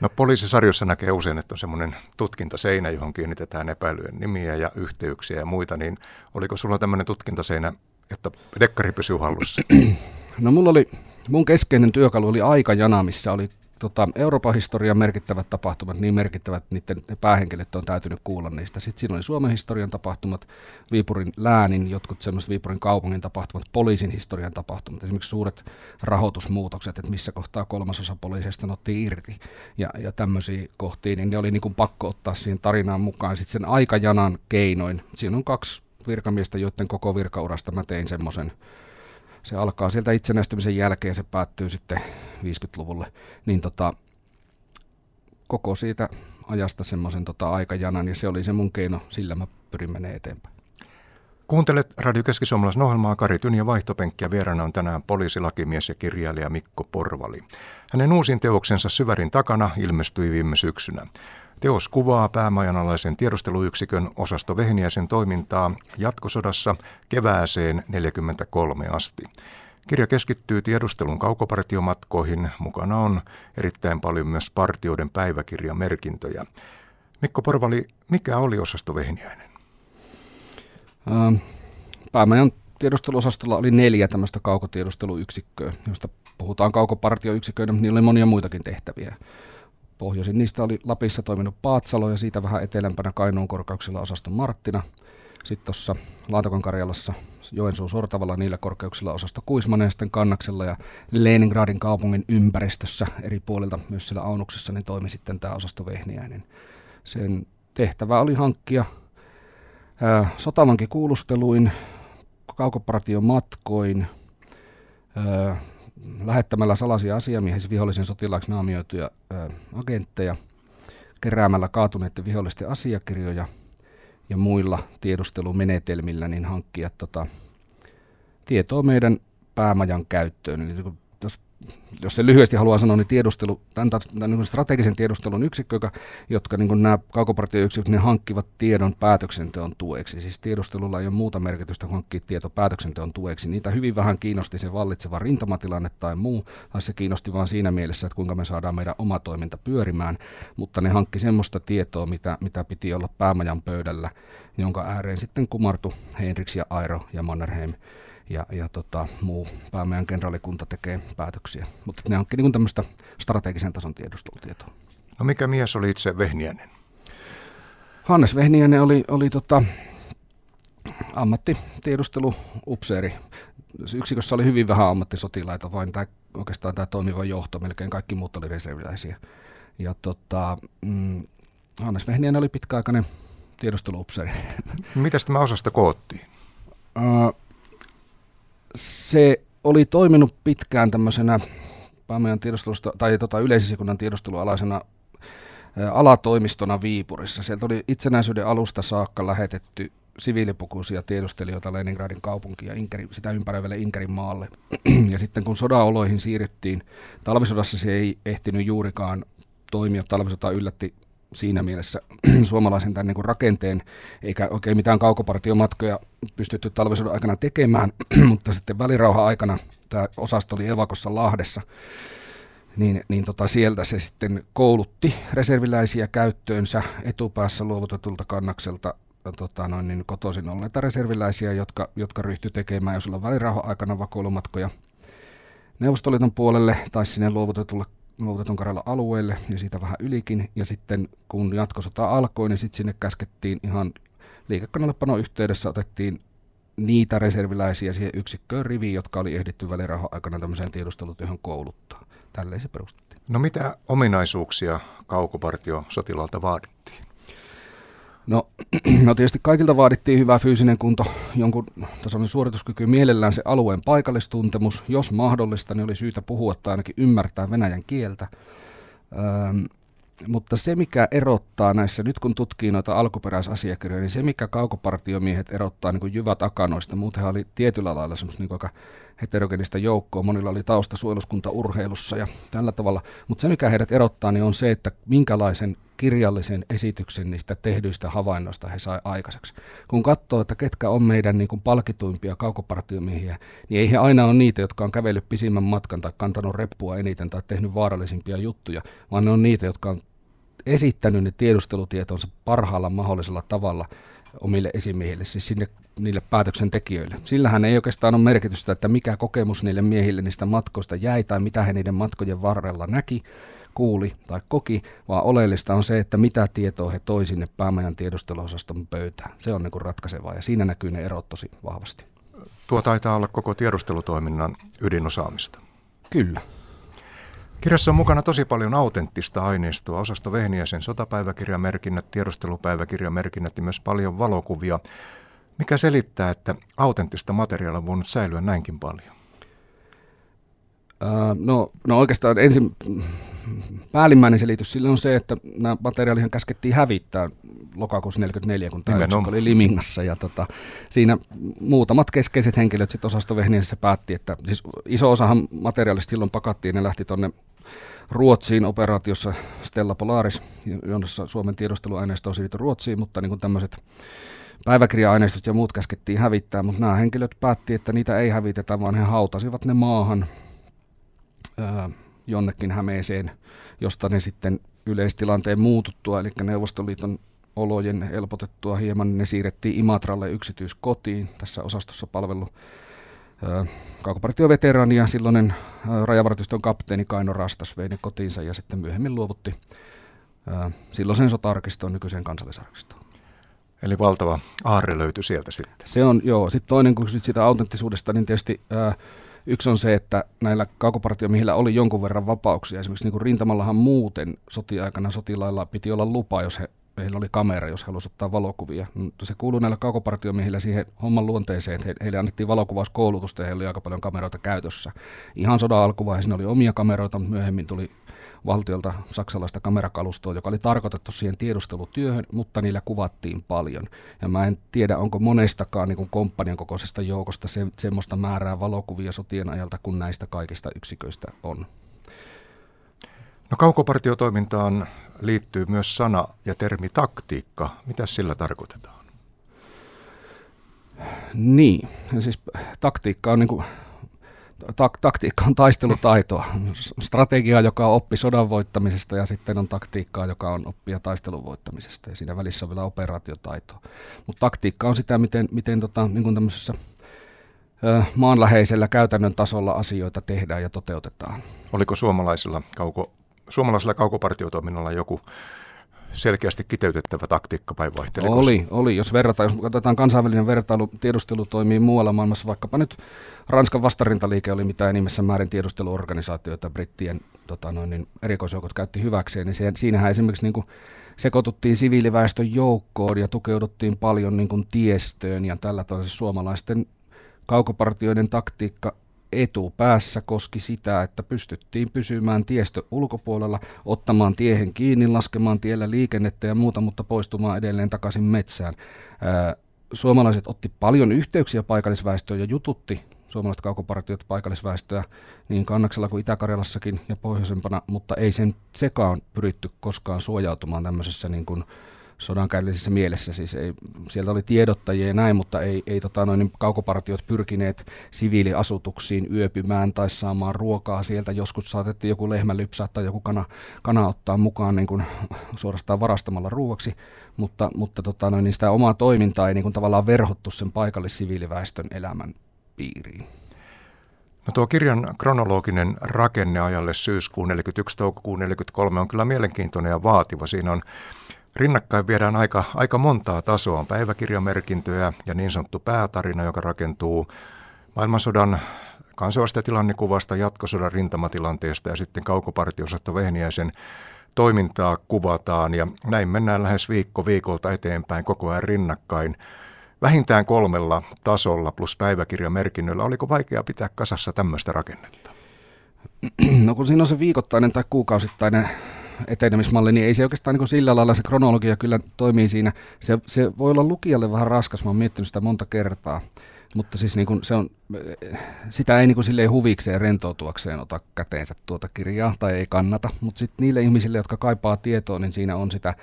No poliisisarjossa näkee usein, että on semmoinen tutkintaseinä, johon kiinnitetään epäilyjen nimiä ja yhteyksiä ja muita, niin oliko sulla tämmöinen tutkintaseinä, että dekkari pysyy hallussa? [clears throat] No mulla oli, mun keskeinen työkalu oli aikajana, missä oli tota, Euroopan historian merkittävät tapahtumat, niin merkittävät, niiden päähenkilöt on täytynyt kuulla niistä. Sitten siinä oli Suomen historian tapahtumat, Viipurin läänin, jotkut semmoiset Viipurin kaupungin tapahtumat, poliisin historian tapahtumat, esimerkiksi suuret rahoitusmuutokset, että missä kohtaa kolmasosa poliisista sanottiin irti ja, ja tämmöisiä kohtia, niin ne oli niin kuin pakko ottaa siihen tarinaan mukaan. Sitten sen aikajanan keinoin, siinä on kaksi virkamiestä, joiden koko virkaurasta mä tein semmoisen se alkaa sieltä itsenäistymisen jälkeen se päättyy sitten 50-luvulle, niin tota, koko siitä ajasta semmoisen tota aikajanan ja se oli se mun keino, sillä mä pyrin menemään eteenpäin. Kuuntelet Radio Keski-Suomalaisen ohjelmaa Kari ja vaihtopenkkiä. Vieraana on tänään poliisilakimies ja kirjailija Mikko Porvali. Hänen uusin teoksensa Syvärin takana ilmestyi viime syksynä. Teos kuvaa päämajanalaisen tiedusteluyksikön osasto Vehniäisen toimintaa jatkosodassa kevääseen 1943 asti. Kirja keskittyy tiedustelun kaukopartiomatkoihin. Mukana on erittäin paljon myös partioiden päiväkirjamerkintöjä. Mikko Porvali, mikä oli osasto Vehniäinen? Päämajan tiedusteluosastolla oli neljä tämmöistä kaukotiedusteluyksikköä, joista puhutaan kaukopartioyksiköinä, mutta niillä oli monia muitakin tehtäviä. Pohjoisin niistä oli Lapissa toiminut Paatsalo ja siitä vähän etelämpänä Kainuun korkeuksilla osasto Marttina. Sitten tuossa Laatakon Karjalassa Joensuu Sortavalla niillä korkeuksilla osasto Kuismanen sitten Kannaksella ja Leningradin kaupungin ympäristössä eri puolilta myös siellä Aunuksessa niin toimi sitten tämä osasto Vehniäinen. Sen tehtävä oli hankkia ää, sotavanki-kuulusteluin, kaukoparatiomatkoin, ää, lähettämällä salaisia asiamiehisiä vihollisen sotilaaksi naamioituja ää, agentteja, keräämällä kaatuneiden vihollisten asiakirjoja ja muilla tiedustelumenetelmillä niin hankkia tota, tietoa meidän päämajan käyttöön. Eli jos se lyhyesti haluaa sanoa, niin tiedustelu, tämän, tämän niin strategisen tiedustelun yksikkö, joka, jotka niin nämä kaukopartioyksiköt, ne hankkivat tiedon päätöksenteon tueksi. Siis tiedustelulla ei ole muuta merkitystä kuin hankkia tieto päätöksenteon tueksi. Niitä hyvin vähän kiinnosti se vallitseva rintamatilanne tai muu, tai se kiinnosti vain siinä mielessä, että kuinka me saadaan meidän oma toiminta pyörimään, mutta ne hankki semmoista tietoa, mitä, mitä piti olla päämajan pöydällä, jonka ääreen sitten kumartu Henriks ja Airo ja Mannerheim ja, ja tota, muu päämeidän kenraalikunta tekee päätöksiä. Mutta ne onkin niin tämmöistä strategisen tason tiedustelutietoa. No mikä mies oli itse Vehniäinen? Hannes Vehniäinen oli, oli tota, ammattitiedusteluupseeri. Yksikössä oli hyvin vähän ammattisotilaita, vain tämä, oikeastaan tämä toimiva johto, melkein kaikki muut oli reserviläisiä. Ja tota, mm, Hannes Vehniäinen oli pitkäaikainen tiedusteluupseeri. Miten tämä osasta koottiin? Uh, se oli toiminut pitkään tämmöisenä Paamean tiedustelusta, tai tota, yleisesikunnan tiedustelualaisena alatoimistona Viipurissa. Sieltä oli itsenäisyyden alusta saakka lähetetty siviilipukuisia tiedustelijoita Leningradin kaupunkiin ja Inkeri, sitä ympäröivälle Inkerin maalle. [clears throat] ja sitten kun sodaoloihin siirryttiin, talvisodassa se ei ehtinyt juurikaan toimia. Talvisota yllätti siinä mielessä [clears throat] suomalaisen tämän niin kuin rakenteen, eikä oikein mitään kaukopartiomatkoja pystytty talvisodan aikana tekemään, [clears throat] mutta sitten välirauha-aikana tämä osasto oli Evakossa Lahdessa, niin, niin tota sieltä se sitten koulutti reserviläisiä käyttöönsä etupäässä luovutetulta kannakselta tota noin, niin kotoisin olleita reserviläisiä, jotka, jotka ryhtyi tekemään jo silloin välirauha-aikana vakoilumatkoja Neuvostoliiton puolelle tai sinne luovutetulle luovutetun Karjalan alueelle ja siitä vähän ylikin. Ja sitten kun jatkosota alkoi, niin sitten sinne käskettiin ihan liikekannallepano yhteydessä otettiin niitä reserviläisiä siihen yksikköön riviin, jotka oli ehditty välirahan aikana tämmöiseen tiedustelutyöhön kouluttaa. Tälleen se perustettiin. No mitä ominaisuuksia kaukopartio sotilaalta vaadittiin? No, [clears throat] no tietysti kaikilta vaadittiin hyvä fyysinen kunto, jonkun tasoinen suorituskyky, mielellään se alueen paikallistuntemus. Jos mahdollista, niin oli syytä puhua tai ainakin ymmärtää venäjän kieltä. Öm, mutta se, mikä erottaa näissä, nyt kun tutkii noita alkuperäisasiakirjoja, niin se, mikä kaukopartiomiehet erottaa niin kuin jyvät akanoista, muutenhan oli tietyllä lailla semmoista niin aika heterogenista joukkoa, monilla oli tausta suojeluskunta urheilussa ja tällä tavalla, mutta se, mikä heidät erottaa, niin on se, että minkälaisen kirjallisen esityksen niistä tehdyistä havainnoista he sai aikaiseksi. Kun katsoo, että ketkä on meidän niin kuin palkituimpia kaukopartiomiehiä, niin ei he aina ole niitä, jotka on kävellyt pisimmän matkan tai kantanut reppua eniten tai tehnyt vaarallisimpia juttuja, vaan ne on niitä, jotka on esittänyt ne tiedustelutietonsa parhaalla mahdollisella tavalla omille esimiehille, siis sinne niille päätöksentekijöille. Sillähän ei oikeastaan ole merkitystä, että mikä kokemus niille miehille niistä matkoista jäi tai mitä he niiden matkojen varrella näki, kuuli tai koki, vaan oleellista on se, että mitä tietoa he toi sinne päämajan tiedusteluosaston pöytään. Se on niin kuin ratkaisevaa ja siinä näkyy ne erot tosi vahvasti. Tuo taitaa olla koko tiedustelutoiminnan ydinosaamista. Kyllä. Kirjassa on mukana tosi paljon autenttista aineistoa, osasto Vehniäisen sotapäiväkirjamerkinnät, tiedustelupäiväkirjamerkinnät ja myös paljon valokuvia. Mikä selittää, että autenttista materiaalia on voinut säilyä näinkin paljon? No, no oikeastaan ensin päällimmäinen selitys sille on se, että nämä materiaalihan käskettiin hävittää lokakuussa 1944, kun tämä oli Limingassa. Ja tota, siinä muutamat keskeiset henkilöt sitten osastovehniässä päätti, että siis iso osahan materiaalista silloin pakattiin, ne lähti tuonne Ruotsiin operaatiossa. Stella Polaris, jossa Suomen tiedusteluaineisto on siirretty Ruotsiin, mutta niin tämmöiset päiväkirja-aineistot ja muut käskettiin hävittää, mutta nämä henkilöt päätti, että niitä ei hävitetä, vaan he hautasivat ne maahan jonnekin Hämeeseen, josta ne sitten yleistilanteen muututtua, eli Neuvostoliiton olojen helpotettua hieman, niin ne siirrettiin Imatralle yksityiskotiin. Tässä osastossa palvelu kaukopartioveteraani ja silloinen rajavartiston kapteeni Kaino Rastas vei ne kotiinsa ja sitten myöhemmin luovutti silloisen sotarkistoon nykyiseen kansallisarkistoon. Eli valtava aarre löytyi sieltä sitten. Se on, joo. Sitten toinen, kun sitä autenttisuudesta, niin tietysti ää, yksi on se, että näillä kaukopartiomiehillä oli jonkun verran vapauksia. Esimerkiksi niin kuin rintamallahan muuten sotiaikana sotilailla piti olla lupa, jos he heillä oli kamera, jos halusi ottaa valokuvia. Mutta se kuuluu näillä kaukopartiomiehillä siihen homman luonteeseen, että heille annettiin valokuvauskoulutusta ja heillä oli aika paljon kameroita käytössä. Ihan sodan alkuvaiheessa oli omia kameroita, mutta myöhemmin tuli valtiolta saksalaista kamerakalustoa, joka oli tarkoitettu siihen tiedustelutyöhön, mutta niillä kuvattiin paljon. Ja mä en tiedä, onko monestakaan niin komppanian kokoisesta joukosta se, semmoista määrää valokuvia sotien ajalta, kun näistä kaikista yksiköistä on. No kaukopartiotoimintaan liittyy myös sana ja termi taktiikka. Mitä sillä tarkoitetaan? Niin, ja siis taktiikka on niin kuin tak- taktiikka on taistelutaitoa. Strategia, joka on oppi sodan voittamisesta ja sitten on taktiikkaa, joka on oppia taistelun voittamisesta ja siinä välissä on vielä operaatiotaitoa. Mutta taktiikka on sitä, miten, miten tota, niin kuin tämmöisessä maanläheisellä käytännön tasolla asioita tehdään ja toteutetaan. Oliko suomalaisilla, kauko, suomalaisilla kaukopartiotoiminnalla joku selkeästi kiteytettävä taktiikka päinvaihtelee? Oli, oli. Jos verrataan, jos katsotaan kansainvälinen vertailu, tiedustelu toimii muualla maailmassa, vaikkapa nyt Ranskan vastarintaliike oli mitä enimmässä määrin tiedusteluorganisaatioita brittien tota noin, niin erikoisjoukot käytti hyväkseen, niin se, siinähän esimerkiksi niin kuin sekoituttiin siviiliväestön joukkoon ja tukeuduttiin paljon niin kuin tiestöön ja tällä tavalla suomalaisten kaukopartioiden taktiikka etupäässä koski sitä, että pystyttiin pysymään tiestö ulkopuolella, ottamaan tiehen kiinni, laskemaan tiellä liikennettä ja muuta, mutta poistumaan edelleen takaisin metsään. Suomalaiset otti paljon yhteyksiä paikallisväestöön ja jututti suomalaiset kaukopartiot paikallisväestöä niin Kannaksella kuin Itä-Karjalassakin ja pohjoisempana, mutta ei sen sekaan pyritty koskaan suojautumaan tämmöisessä niin kuin sodankäynnisessä mielessä. Siis ei, sieltä oli tiedottajia ja näin, mutta ei, ei tota, noin, niin kaukopartiot pyrkineet siviiliasutuksiin yöpymään tai saamaan ruokaa sieltä. Joskus saatettiin joku lehmä lypsää tai joku kana, kana ottaa mukaan niin kuin, suorastaan varastamalla ruuaksi, mutta, mutta tota, noin, niin sitä omaa toimintaa ei niin kuin, tavallaan verhottu sen paikallissiviiliväestön elämän piiriin. No tuo kirjan kronologinen rakenne ajalle syyskuun 41 toukokuun 43 on kyllä mielenkiintoinen ja vaativa. Siinä on Rinnakkain viedään aika, aika montaa tasoa. On päiväkirjamerkintöjä ja niin sanottu päätarina, joka rakentuu maailmansodan kansainvälistä tilannekuvasta, jatkosodan rintamatilanteesta ja sitten kaukopartiosasto Vehniäisen toimintaa kuvataan ja näin mennään lähes viikko viikolta eteenpäin koko ajan rinnakkain. Vähintään kolmella tasolla plus päiväkirjamerkinnöillä. Oliko vaikea pitää kasassa tämmöistä rakennetta? No kun siinä on se viikoittainen tai kuukausittainen etenemismalli, niin ei se oikeastaan niin sillä lailla se kronologia kyllä toimii siinä. Se, se voi olla lukijalle vähän raskas, mä oon miettinyt sitä monta kertaa. Mutta siis niin kuin se on, sitä ei niin silleen huvikseen rentoutuakseen ota käteensä tuota kirjaa tai ei kannata. Mutta sitten niille ihmisille, jotka kaipaa tietoa, niin siinä on sitä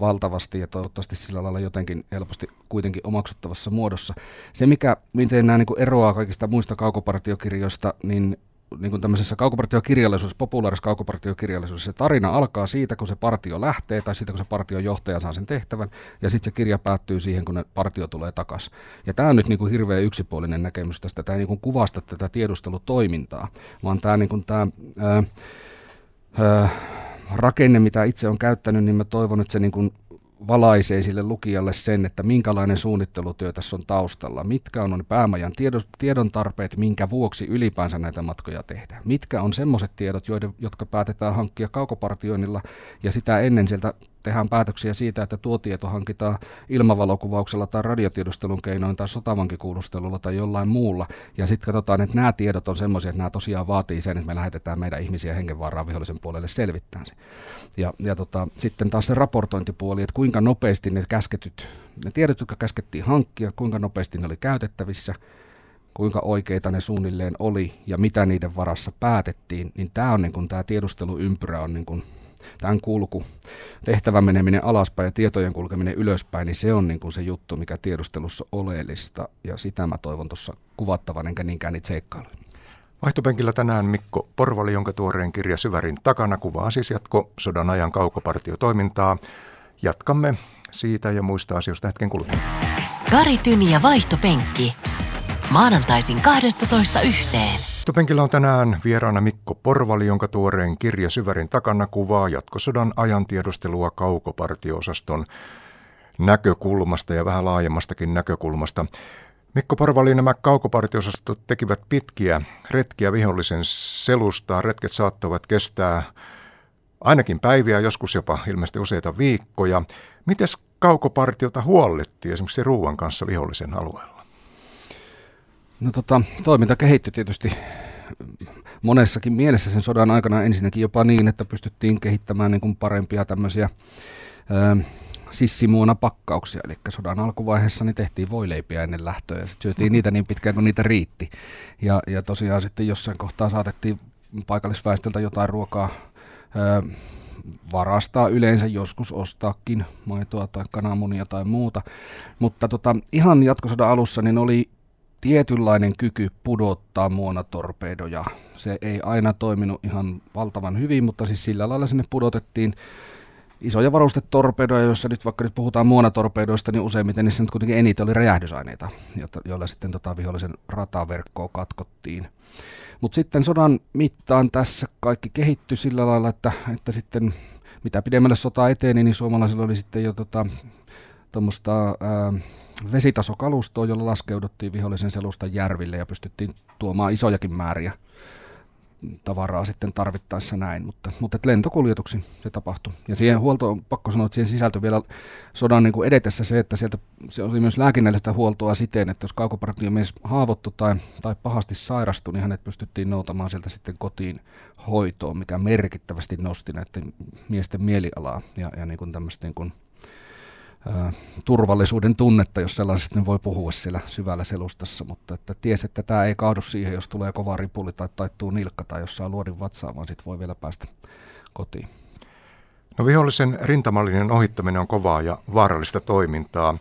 valtavasti ja toivottavasti sillä lailla jotenkin helposti kuitenkin omaksuttavassa muodossa. Se, mikä, miten nämä niin kuin eroaa kaikista muista kaukopartiokirjoista, niin niin kuin tämmöisessä kaukopartiokirjallisuudessa, populaarisessa kaukopartiokirjallisuudessa, se tarina alkaa siitä, kun se partio lähtee tai siitä, kun se partion johtaja saa sen tehtävän, ja sitten se kirja päättyy siihen, kun ne partio tulee takaisin. Ja tämä on nyt niin kuin hirveän yksipuolinen näkemys tästä. Tämä ei niin kuin kuvasta tätä tiedustelutoimintaa, vaan tämä, niin kuin tämä ää, ää, rakenne, mitä itse on käyttänyt, niin mä toivon, että se niin kuin valaisee sille lukijalle sen, että minkälainen suunnittelutyö tässä on taustalla, mitkä on, päämajan tiedon tarpeet, minkä vuoksi ylipäänsä näitä matkoja tehdään, mitkä on semmoiset tiedot, joiden, jotka päätetään hankkia kaukopartioinnilla ja sitä ennen sieltä tehdään päätöksiä siitä, että tuo tieto hankitaan ilmavalokuvaukselta tai radiotiedustelun keinoin tai sotavankikuulustelulla tai jollain muulla. Ja sitten katsotaan, että nämä tiedot on semmoisia, että nämä tosiaan vaatii sen, että me lähetetään meidän ihmisiä hengenvaaraan vihollisen puolelle selvittämään se. Ja, ja tota, sitten taas se raportointipuoli, että kuinka nopeasti ne käsketyt, ne tiedot, jotka käskettiin hankkia, kuinka nopeasti ne oli käytettävissä, kuinka oikeita ne suunnilleen oli ja mitä niiden varassa päätettiin, niin tämä on niin kuin, tämä tiedusteluympyrä on niin kuin tämän kulku, tehtävän meneminen alaspäin ja tietojen kulkeminen ylöspäin, niin se on niin kuin se juttu, mikä tiedustelussa oleellista, ja sitä mä toivon tuossa kuvattavan, enkä niinkään niitä seikkailuja. Vaihtopenkillä tänään Mikko Porvali, jonka tuoreen kirja Syvärin takana kuvaa siis jatko sodan ajan kaukopartiotoimintaa. Jatkamme siitä ja muista asioista hetken kuluttua. Kari Tyni ja Vaihtopenkki. Maanantaisin 12 yhteen. Vaihtopenkillä on tänään vieraana Mikko Porvali, jonka tuoreen kirja Syvärin takana kuvaa jatkosodan ajan tiedustelua kaukopartioosaston näkökulmasta ja vähän laajemmastakin näkökulmasta. Mikko Porvali, nämä kaukopartiosastot tekivät pitkiä retkiä vihollisen selustaa. Retket saattavat kestää ainakin päiviä, joskus jopa ilmeisesti useita viikkoja. Miten kaukopartiota huollettiin esimerkiksi ruuan kanssa vihollisen alueella? No tota, toiminta kehittyi tietysti monessakin mielessä sen sodan aikana ensinnäkin jopa niin, että pystyttiin kehittämään niin kuin parempia tämmöisiä sissimuona pakkauksia, eli sodan alkuvaiheessa niin tehtiin voileipiä ennen lähtöä ja syötiin niitä niin pitkään kuin niitä riitti. Ja, ja tosiaan sitten jossain kohtaa saatettiin paikallisväestöltä jotain ruokaa ö, varastaa yleensä, joskus ostaakin maitoa tai kananmunia tai muuta. Mutta tota, ihan jatkosodan alussa niin oli tietynlainen kyky pudottaa muonatorpedoja. Se ei aina toiminut ihan valtavan hyvin, mutta siis sillä lailla sinne pudotettiin isoja varustetorpedoja, joissa nyt vaikka nyt puhutaan muonatorpedoista, niin useimmiten niissä nyt kuitenkin eniten oli räjähdysaineita, joilla sitten tota vihollisen rataverkkoa katkottiin. Mutta sitten sodan mittaan tässä kaikki kehittyi sillä lailla, että, että sitten mitä pidemmälle sota eteni, niin suomalaisilla oli sitten jo tota, vesitasokalustoa, jolla laskeuduttiin vihollisen selusta järville ja pystyttiin tuomaan isojakin määriä tavaraa sitten tarvittaessa näin, mutta, mutta lentokuljetuksin se tapahtui. Ja siihen huolto on pakko sanoa, että siihen sisältyi vielä sodan niin kuin edetessä se, että sieltä se oli myös lääkinnällistä huoltoa siten, että jos kaukopartiomies haavoittui tai, tai pahasti sairastui, niin hänet pystyttiin noutamaan sieltä sitten kotiin hoitoon, mikä merkittävästi nosti näiden miesten mielialaa ja, ja niin kuin tämmöistä niin kuin turvallisuuden tunnetta, jos sellaisesta voi puhua siellä syvällä selustassa, mutta että ties, että tämä ei kaadu siihen, jos tulee kova ripuli tai taittuu nilkka tai jos saa luodin vatsaa, vaan sitten voi vielä päästä kotiin. No vihollisen rintamallinen ohittaminen on kovaa ja vaarallista toimintaa.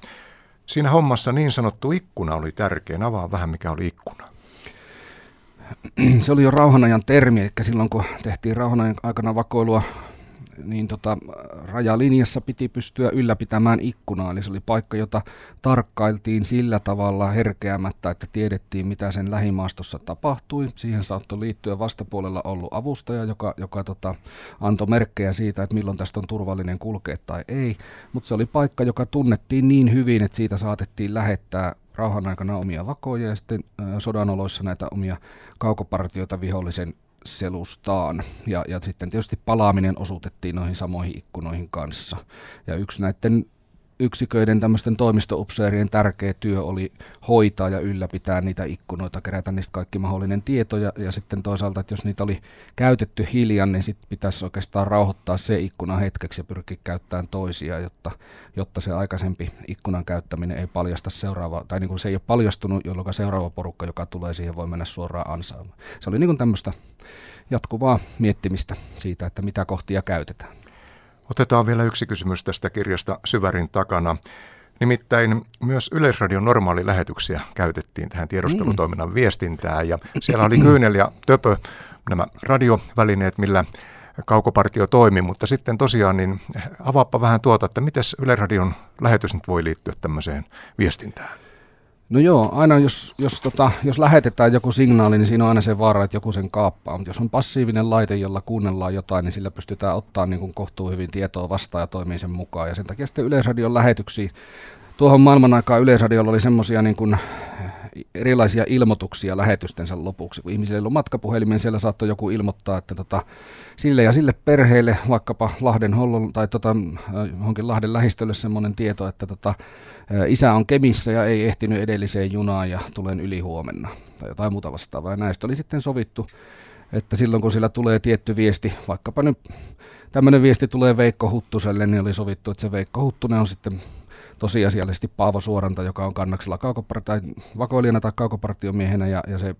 Siinä hommassa niin sanottu ikkuna oli tärkeä. Avaa vähän, mikä oli ikkuna. Se oli jo rauhanajan termi, eli silloin kun tehtiin rauhanajan aikana vakoilua niin tota, rajalinjassa piti pystyä ylläpitämään ikkunaa, eli se oli paikka, jota tarkkailtiin sillä tavalla herkeämättä, että tiedettiin, mitä sen lähimaastossa tapahtui. Siihen saattoi liittyä vastapuolella ollut avustaja, joka, joka tota, antoi merkkejä siitä, että milloin tästä on turvallinen kulkea tai ei, mutta se oli paikka, joka tunnettiin niin hyvin, että siitä saatettiin lähettää rauhan aikana omia vakoja ja sitten sodan oloissa näitä omia kaukopartioita vihollisen selustaan. Ja, ja sitten tietysti palaaminen osuutettiin noihin samoihin ikkunoihin kanssa. Ja yksi näiden yksiköiden tämmöisten toimistoupseerien tärkeä työ oli hoitaa ja ylläpitää niitä ikkunoita, kerätä niistä kaikki mahdollinen tieto ja, ja sitten toisaalta, että jos niitä oli käytetty hiljan, niin sitten pitäisi oikeastaan rauhoittaa se ikkuna hetkeksi ja pyrkiä käyttämään toisia, jotta, jotta se aikaisempi ikkunan käyttäminen ei paljasta seuraavaa, tai niin kuin se ei ole paljastunut, jolloin seuraava porukka, joka tulee siihen, voi mennä suoraan ansaamaan. Se oli niin kuin tämmöistä jatkuvaa miettimistä siitä, että mitä kohtia käytetään. Otetaan vielä yksi kysymys tästä kirjasta Syvärin takana. Nimittäin myös Yleisradion normaalilähetyksiä käytettiin tähän tiedustelutoiminnan viestintään ja siellä oli Kyynel ja Töpö nämä radiovälineet, millä kaukopartio toimi, mutta sitten tosiaan niin avaappa vähän tuota, että miten Yleisradion lähetys nyt voi liittyä tämmöiseen viestintään? No joo, aina jos, jos, tota, jos lähetetään joku signaali, niin siinä on aina se vaara, että joku sen kaappaa. Mutta jos on passiivinen laite, jolla kuunnellaan jotain, niin sillä pystytään ottaa niin kuin kohtuu hyvin tietoa vastaan ja toimii sen mukaan. Ja sen takia sitten Yleisradion lähetyksiä, tuohon maailman aikaan Yleisradiolla oli semmoisia niin kuin erilaisia ilmoituksia lähetystensä lopuksi. Kun ihmisillä on matkapuhelimen, siellä saattoi joku ilmoittaa, että tota, sille ja sille perheelle, vaikkapa Lahden Hollon tai tota, johonkin Lahden lähistölle semmoinen tieto, että tota, isä on Kemissä ja ei ehtinyt edelliseen junaan ja tulen yli huomenna tai jotain muuta vastaavaa. Ja näistä oli sitten sovittu, että silloin kun sillä tulee tietty viesti, vaikkapa nyt tämmöinen viesti tulee Veikko Huttuselle, niin oli sovittu, että se Veikko Huttunen on sitten tosiasiallisesti Paavo Suoranta, joka on kannaksella tai vakoilijana tai kaukopartiomiehenä ja, ja se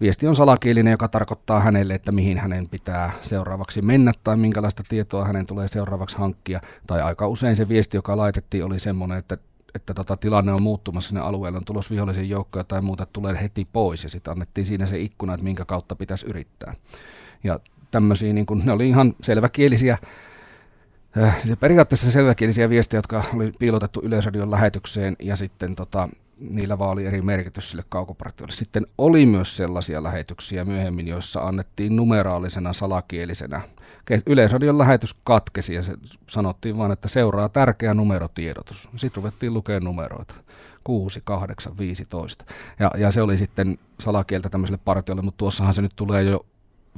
viesti on salakielinen, joka tarkoittaa hänelle, että mihin hänen pitää seuraavaksi mennä tai minkälaista tietoa hänen tulee seuraavaksi hankkia. Tai aika usein se viesti, joka laitettiin, oli semmoinen, että että tota, tilanne on muuttumassa sinne alueelle, on tulos vihollisen joukkoja tai muuta, tulee heti pois. Ja sitten annettiin siinä se ikkuna, että minkä kautta pitäisi yrittää. Ja tämmöisiä, niin kun, ne oli ihan selväkielisiä se periaatteessa selväkielisiä viestejä, jotka oli piilotettu Yleisradion lähetykseen ja sitten tota, niillä vaan oli eri merkitys sille kaukopartiolle. Sitten oli myös sellaisia lähetyksiä myöhemmin, joissa annettiin numeraalisena salakielisenä. Yleisradion lähetys katkesi ja se sanottiin vain, että seuraa tärkeä numerotiedotus. Sitten ruvettiin lukemaan numeroita. 6, 8, 15. Ja, ja se oli sitten salakieltä tämmöiselle partiolle, mutta tuossahan se nyt tulee jo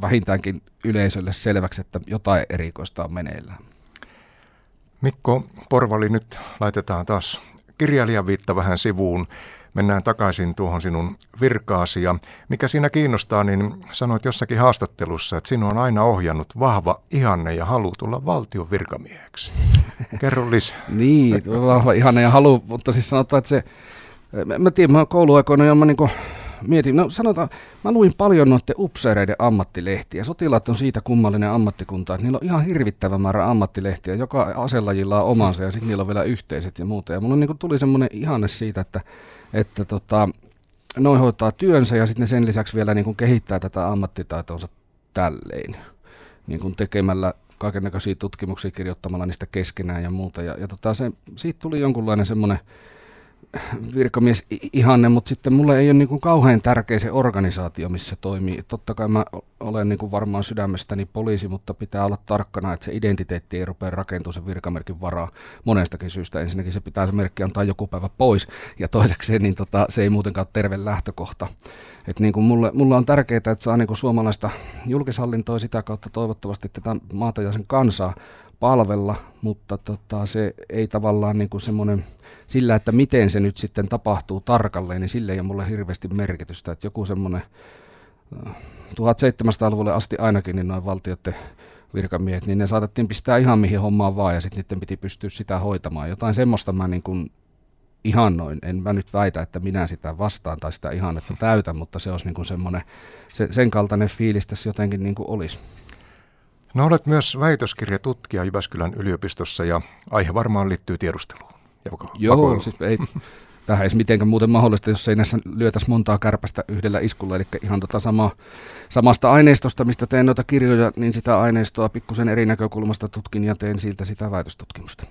vähintäänkin yleisölle selväksi, että jotain erikoista on meneillään. Mikko Porvali, nyt laitetaan taas kirjailijan viitta vähän sivuun. mennään takaisin tuohon sinun virkaasi. Ja mikä siinä kiinnostaa, niin sanoit jossakin haastattelussa, että sinua on aina ohjannut vahva ihanne ja halu tulla valtion virkamieheksi. [laughs] Kerro lisää. niin, vahva ihanne ja halu, mutta siis sanotaan, että se, mä, mä tiedän, mä kouluaikoina ja mä niin mietin, no sanotaan, mä luin paljon noiden upseereiden ammattilehtiä. Sotilaat on siitä kummallinen ammattikunta, että niillä on ihan hirvittävä määrä ammattilehtiä. Joka aselajilla on omansa ja sitten niillä on vielä yhteiset ja muuta. Ja mulla niin tuli semmoinen ihanne siitä, että, että tota, noin hoitaa työnsä ja sitten sen lisäksi vielä niin kehittää tätä ammattitaitonsa tälleen. Niin kuin tekemällä kaikenlaisia tutkimuksia kirjoittamalla niistä keskenään ja muuta. Ja, ja tota, se, siitä tuli jonkunlainen semmoinen virkamies ihanne, mutta sitten mulle ei ole niin kuin kauhean tärkeä se organisaatio, missä toimii. Totta kai mä olen niin kuin varmaan sydämestäni poliisi, mutta pitää olla tarkkana, että se identiteetti ei rupea rakentumaan sen virkamerkin varaa monestakin syystä. Ensinnäkin se pitää se merkki antaa joku päivä pois, ja toisekseen niin tota, se ei muutenkaan ole terve lähtökohta. Et niin kuin mulle, mulle on tärkeää, että saa niin kuin suomalaista julkishallintoa sitä kautta toivottavasti tätä maata ja sen kansaa palvella, mutta tota, se ei tavallaan niin kuin semmoinen, sillä, että miten se nyt sitten tapahtuu tarkalleen, niin sille ei ole mulle hirveästi merkitystä. Että joku semmoinen 1700-luvulle äh, asti ainakin niin noin valtioiden virkamiehet, niin ne saatettiin pistää ihan mihin hommaan vaan ja sitten niiden piti pystyä sitä hoitamaan. Jotain semmoista mä niin kuin ihannoin. En mä nyt väitä, että minä sitä vastaan tai sitä ihannetta täytän, mutta se olisi niin kuin semmoinen, se, sen kaltainen fiilis tässä jotenkin niin kuin olisi. No olet myös väitöskirjatutkija Jyväskylän yliopistossa ja aihe varmaan liittyy tiedusteluun. Joo, siis ei, tähän ei mitenkään muuten mahdollista, jos ei näissä lyötäisi montaa kärpästä yhdellä iskulla. Eli ihan tota sama, samasta aineistosta, mistä teen noita kirjoja, niin sitä aineistoa pikkusen eri näkökulmasta tutkin ja teen siltä sitä väitöstutkimusta.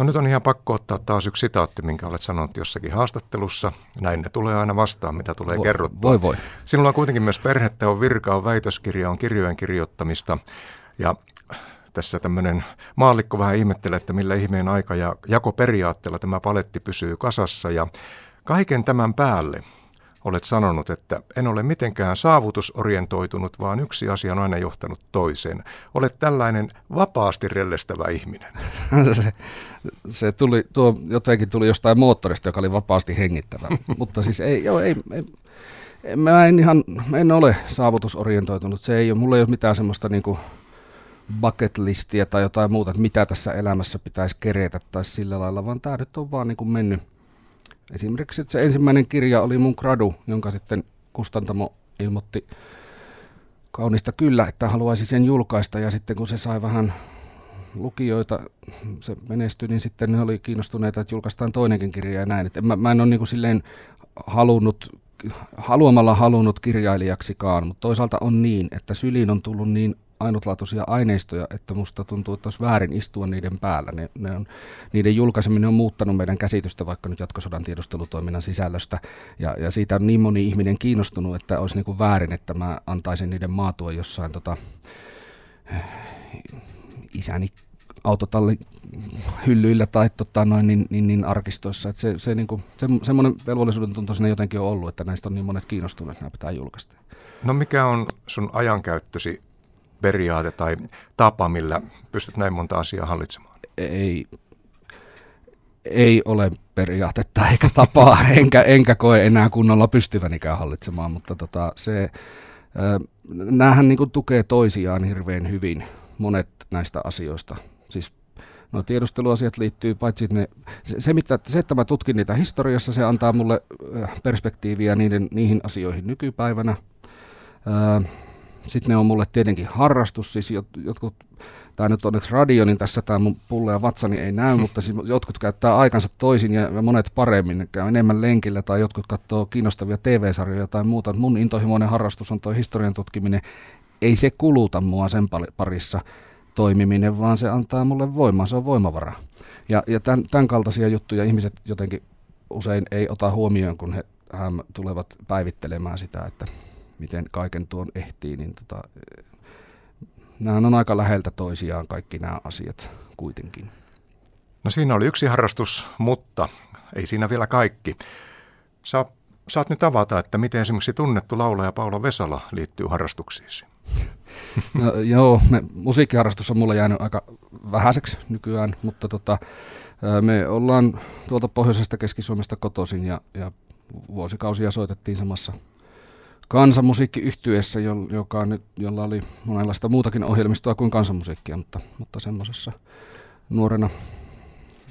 No nyt on ihan pakko ottaa taas yksi sitaatti, minkä olet sanonut jossakin haastattelussa. Näin ne tulee aina vastaan, mitä tulee voi, kerrottua. Voi voi. Sinulla on kuitenkin myös perhettä, on virka, on väitöskirja, on kirjojen kirjoittamista. Ja tässä tämmöinen maallikko vähän ihmettelee, että millä ihmeen aika ja jakoperiaatteella tämä paletti pysyy kasassa. Ja kaiken tämän päälle olet sanonut, että en ole mitenkään saavutusorientoitunut, vaan yksi asia on aina johtanut toiseen. Olet tällainen vapaasti rellestävä ihminen. [laughs] se, se tuli, tuo jotenkin tuli jostain moottorista, joka oli vapaasti hengittävä. [laughs] Mutta siis ei, joo, ei, ei, mä en ihan, mä en ole saavutusorientoitunut. Se ei ole, mulla ei ole mitään semmoista niinku bucket listiä tai jotain muuta, että mitä tässä elämässä pitäisi kerätä tai sillä lailla, vaan tämä nyt on vaan niin kuin mennyt Esimerkiksi että se ensimmäinen kirja oli mun gradu, jonka sitten kustantamo ilmoitti kaunista kyllä, että haluaisi sen julkaista ja sitten kun se sai vähän lukijoita, se menestyi, niin sitten ne oli kiinnostuneita, että julkaistaan toinenkin kirja ja näin. Että mä, mä en ole niin kuin silleen halunnut, haluamalla halunnut kirjailijaksikaan, mutta toisaalta on niin, että syliin on tullut niin ainutlaatuisia aineistoja, että musta tuntuu, että olisi väärin istua niiden päällä. Ne, ne on, niiden julkaiseminen on muuttanut meidän käsitystä vaikka nyt jatkosodan tiedustelutoiminnan sisällöstä. Ja, ja siitä on niin moni ihminen kiinnostunut, että olisi niin kuin väärin, että mä antaisin niiden maatua jossain tota, isäni autotalli hyllyillä tai tota noin, niin, niin, niin arkistoissa. Että se, se, niin kuin, se, semmoinen velvollisuuden tunto sinne jotenkin on ollut, että näistä on niin monet kiinnostuneet, että nämä pitää julkaista. No mikä on sun ajankäyttösi periaate tai tapa, millä pystyt näin monta asiaa hallitsemaan? Ei, ei ole periaatetta eikä tapaa, [laughs] enkä, enkä koe enää kunnolla pystyvänikään hallitsemaan, mutta tota, se, näähän niin tukee toisiaan hirveän hyvin, monet näistä asioista. Siis No tiedusteluasiat liittyy paitsi ne, se, se, mitä, se, että mä tutkin niitä historiassa, se antaa mulle perspektiiviä niiden, niihin asioihin nykypäivänä. Sitten ne on mulle tietenkin harrastus, siis jotkut, tai nyt onneksi radio, niin tässä tämä mun pulle ja vatsani ei näy, [laughs] mutta siis jotkut käyttää aikansa toisin ja monet paremmin, ne käy enemmän lenkillä tai jotkut katsoo kiinnostavia TV-sarjoja tai muuta. Mun intohimoinen harrastus on tuo historian tutkiminen. Ei se kuluta mua sen parissa toimiminen, vaan se antaa mulle voimaa, se on voimavara. Ja, ja tämän, tämän kaltaisia juttuja ihmiset jotenkin usein ei ota huomioon, kun he tulevat päivittelemään sitä, että miten kaiken tuon ehtii, niin tota, nämä on aika läheltä toisiaan kaikki nämä asiat kuitenkin. No siinä oli yksi harrastus, mutta ei siinä vielä kaikki. Sä saat nyt avata, että miten esimerkiksi tunnettu laulaja Paula Vesala liittyy harrastuksiisi. [laughs] No, joo, me, musiikkiharrastus on mulle jäänyt aika vähäiseksi nykyään, mutta tota, me ollaan tuolta pohjoisesta Keski-Suomesta kotoisin ja, ja vuosikausia soitettiin samassa kansanmusiikkiyhtyessä, joka nyt, jolla oli monenlaista muutakin ohjelmistoa kuin kansanmusiikkia, mutta, mutta semmoisessa nuorena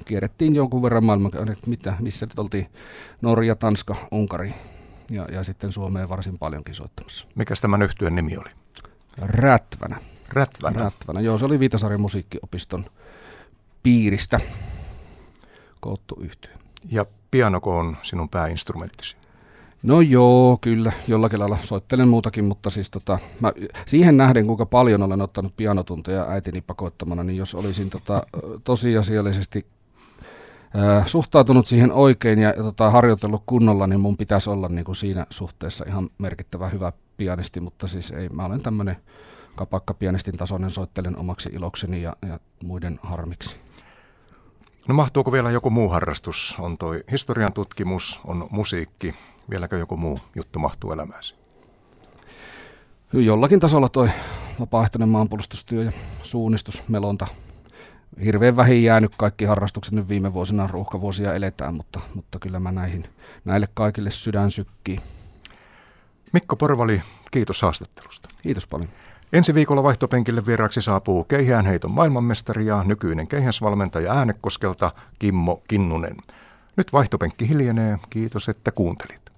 kierrettiin jonkun verran maailman, mitä, missä nyt oltiin, Norja, Tanska, Unkari ja, ja sitten Suomeen varsin paljonkin soittamassa. Mikä tämän yhtyön nimi oli? Rätvänä. Rätvänä? Rätvänä, joo, se oli Viitasarjan musiikkiopiston piiristä koottu yhtyö. Ja pianoko on sinun pääinstrumenttisi? No joo, kyllä, jollakin lailla soittelen muutakin, mutta siis tota, mä, siihen nähden, kuinka paljon olen ottanut pianotunteja äitini pakoittamana, niin jos olisin tota, tosiasiallisesti äh, suhtautunut siihen oikein ja, ja tota, harjoitellut kunnolla, niin mun pitäisi olla niin kuin siinä suhteessa ihan merkittävä hyvä pianisti, mutta siis ei, mä olen tämmöinen kapakka pianistin tasoinen, soittelen omaksi ilokseni ja, ja muiden harmiksi. No mahtuuko vielä joku muu harrastus? On toi historian tutkimus, on musiikki. Vieläkö joku muu juttu mahtuu elämääsi? Jollakin tasolla toi vapaaehtoinen maanpuolustustyö ja suunnistus, melonta. Hirveän vähin jäänyt kaikki harrastukset nyt viime vuosina, ruuhkavuosia eletään, mutta, mutta kyllä mä näihin, näille kaikille sydän sykkii. Mikko Porvali, kiitos haastattelusta. Kiitos paljon. Ensi viikolla vaihtopenkille vieraksi saapuu keihäänheiton maailmanmestari ja nykyinen keihäsvalmentaja Äänekoskelta Kimmo Kinnunen. Nyt vaihtopenkki hiljenee. Kiitos, että kuuntelit.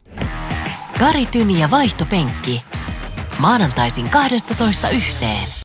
Kari Tyni ja vaihtopenkki. Maanantaisin 12 yhteen.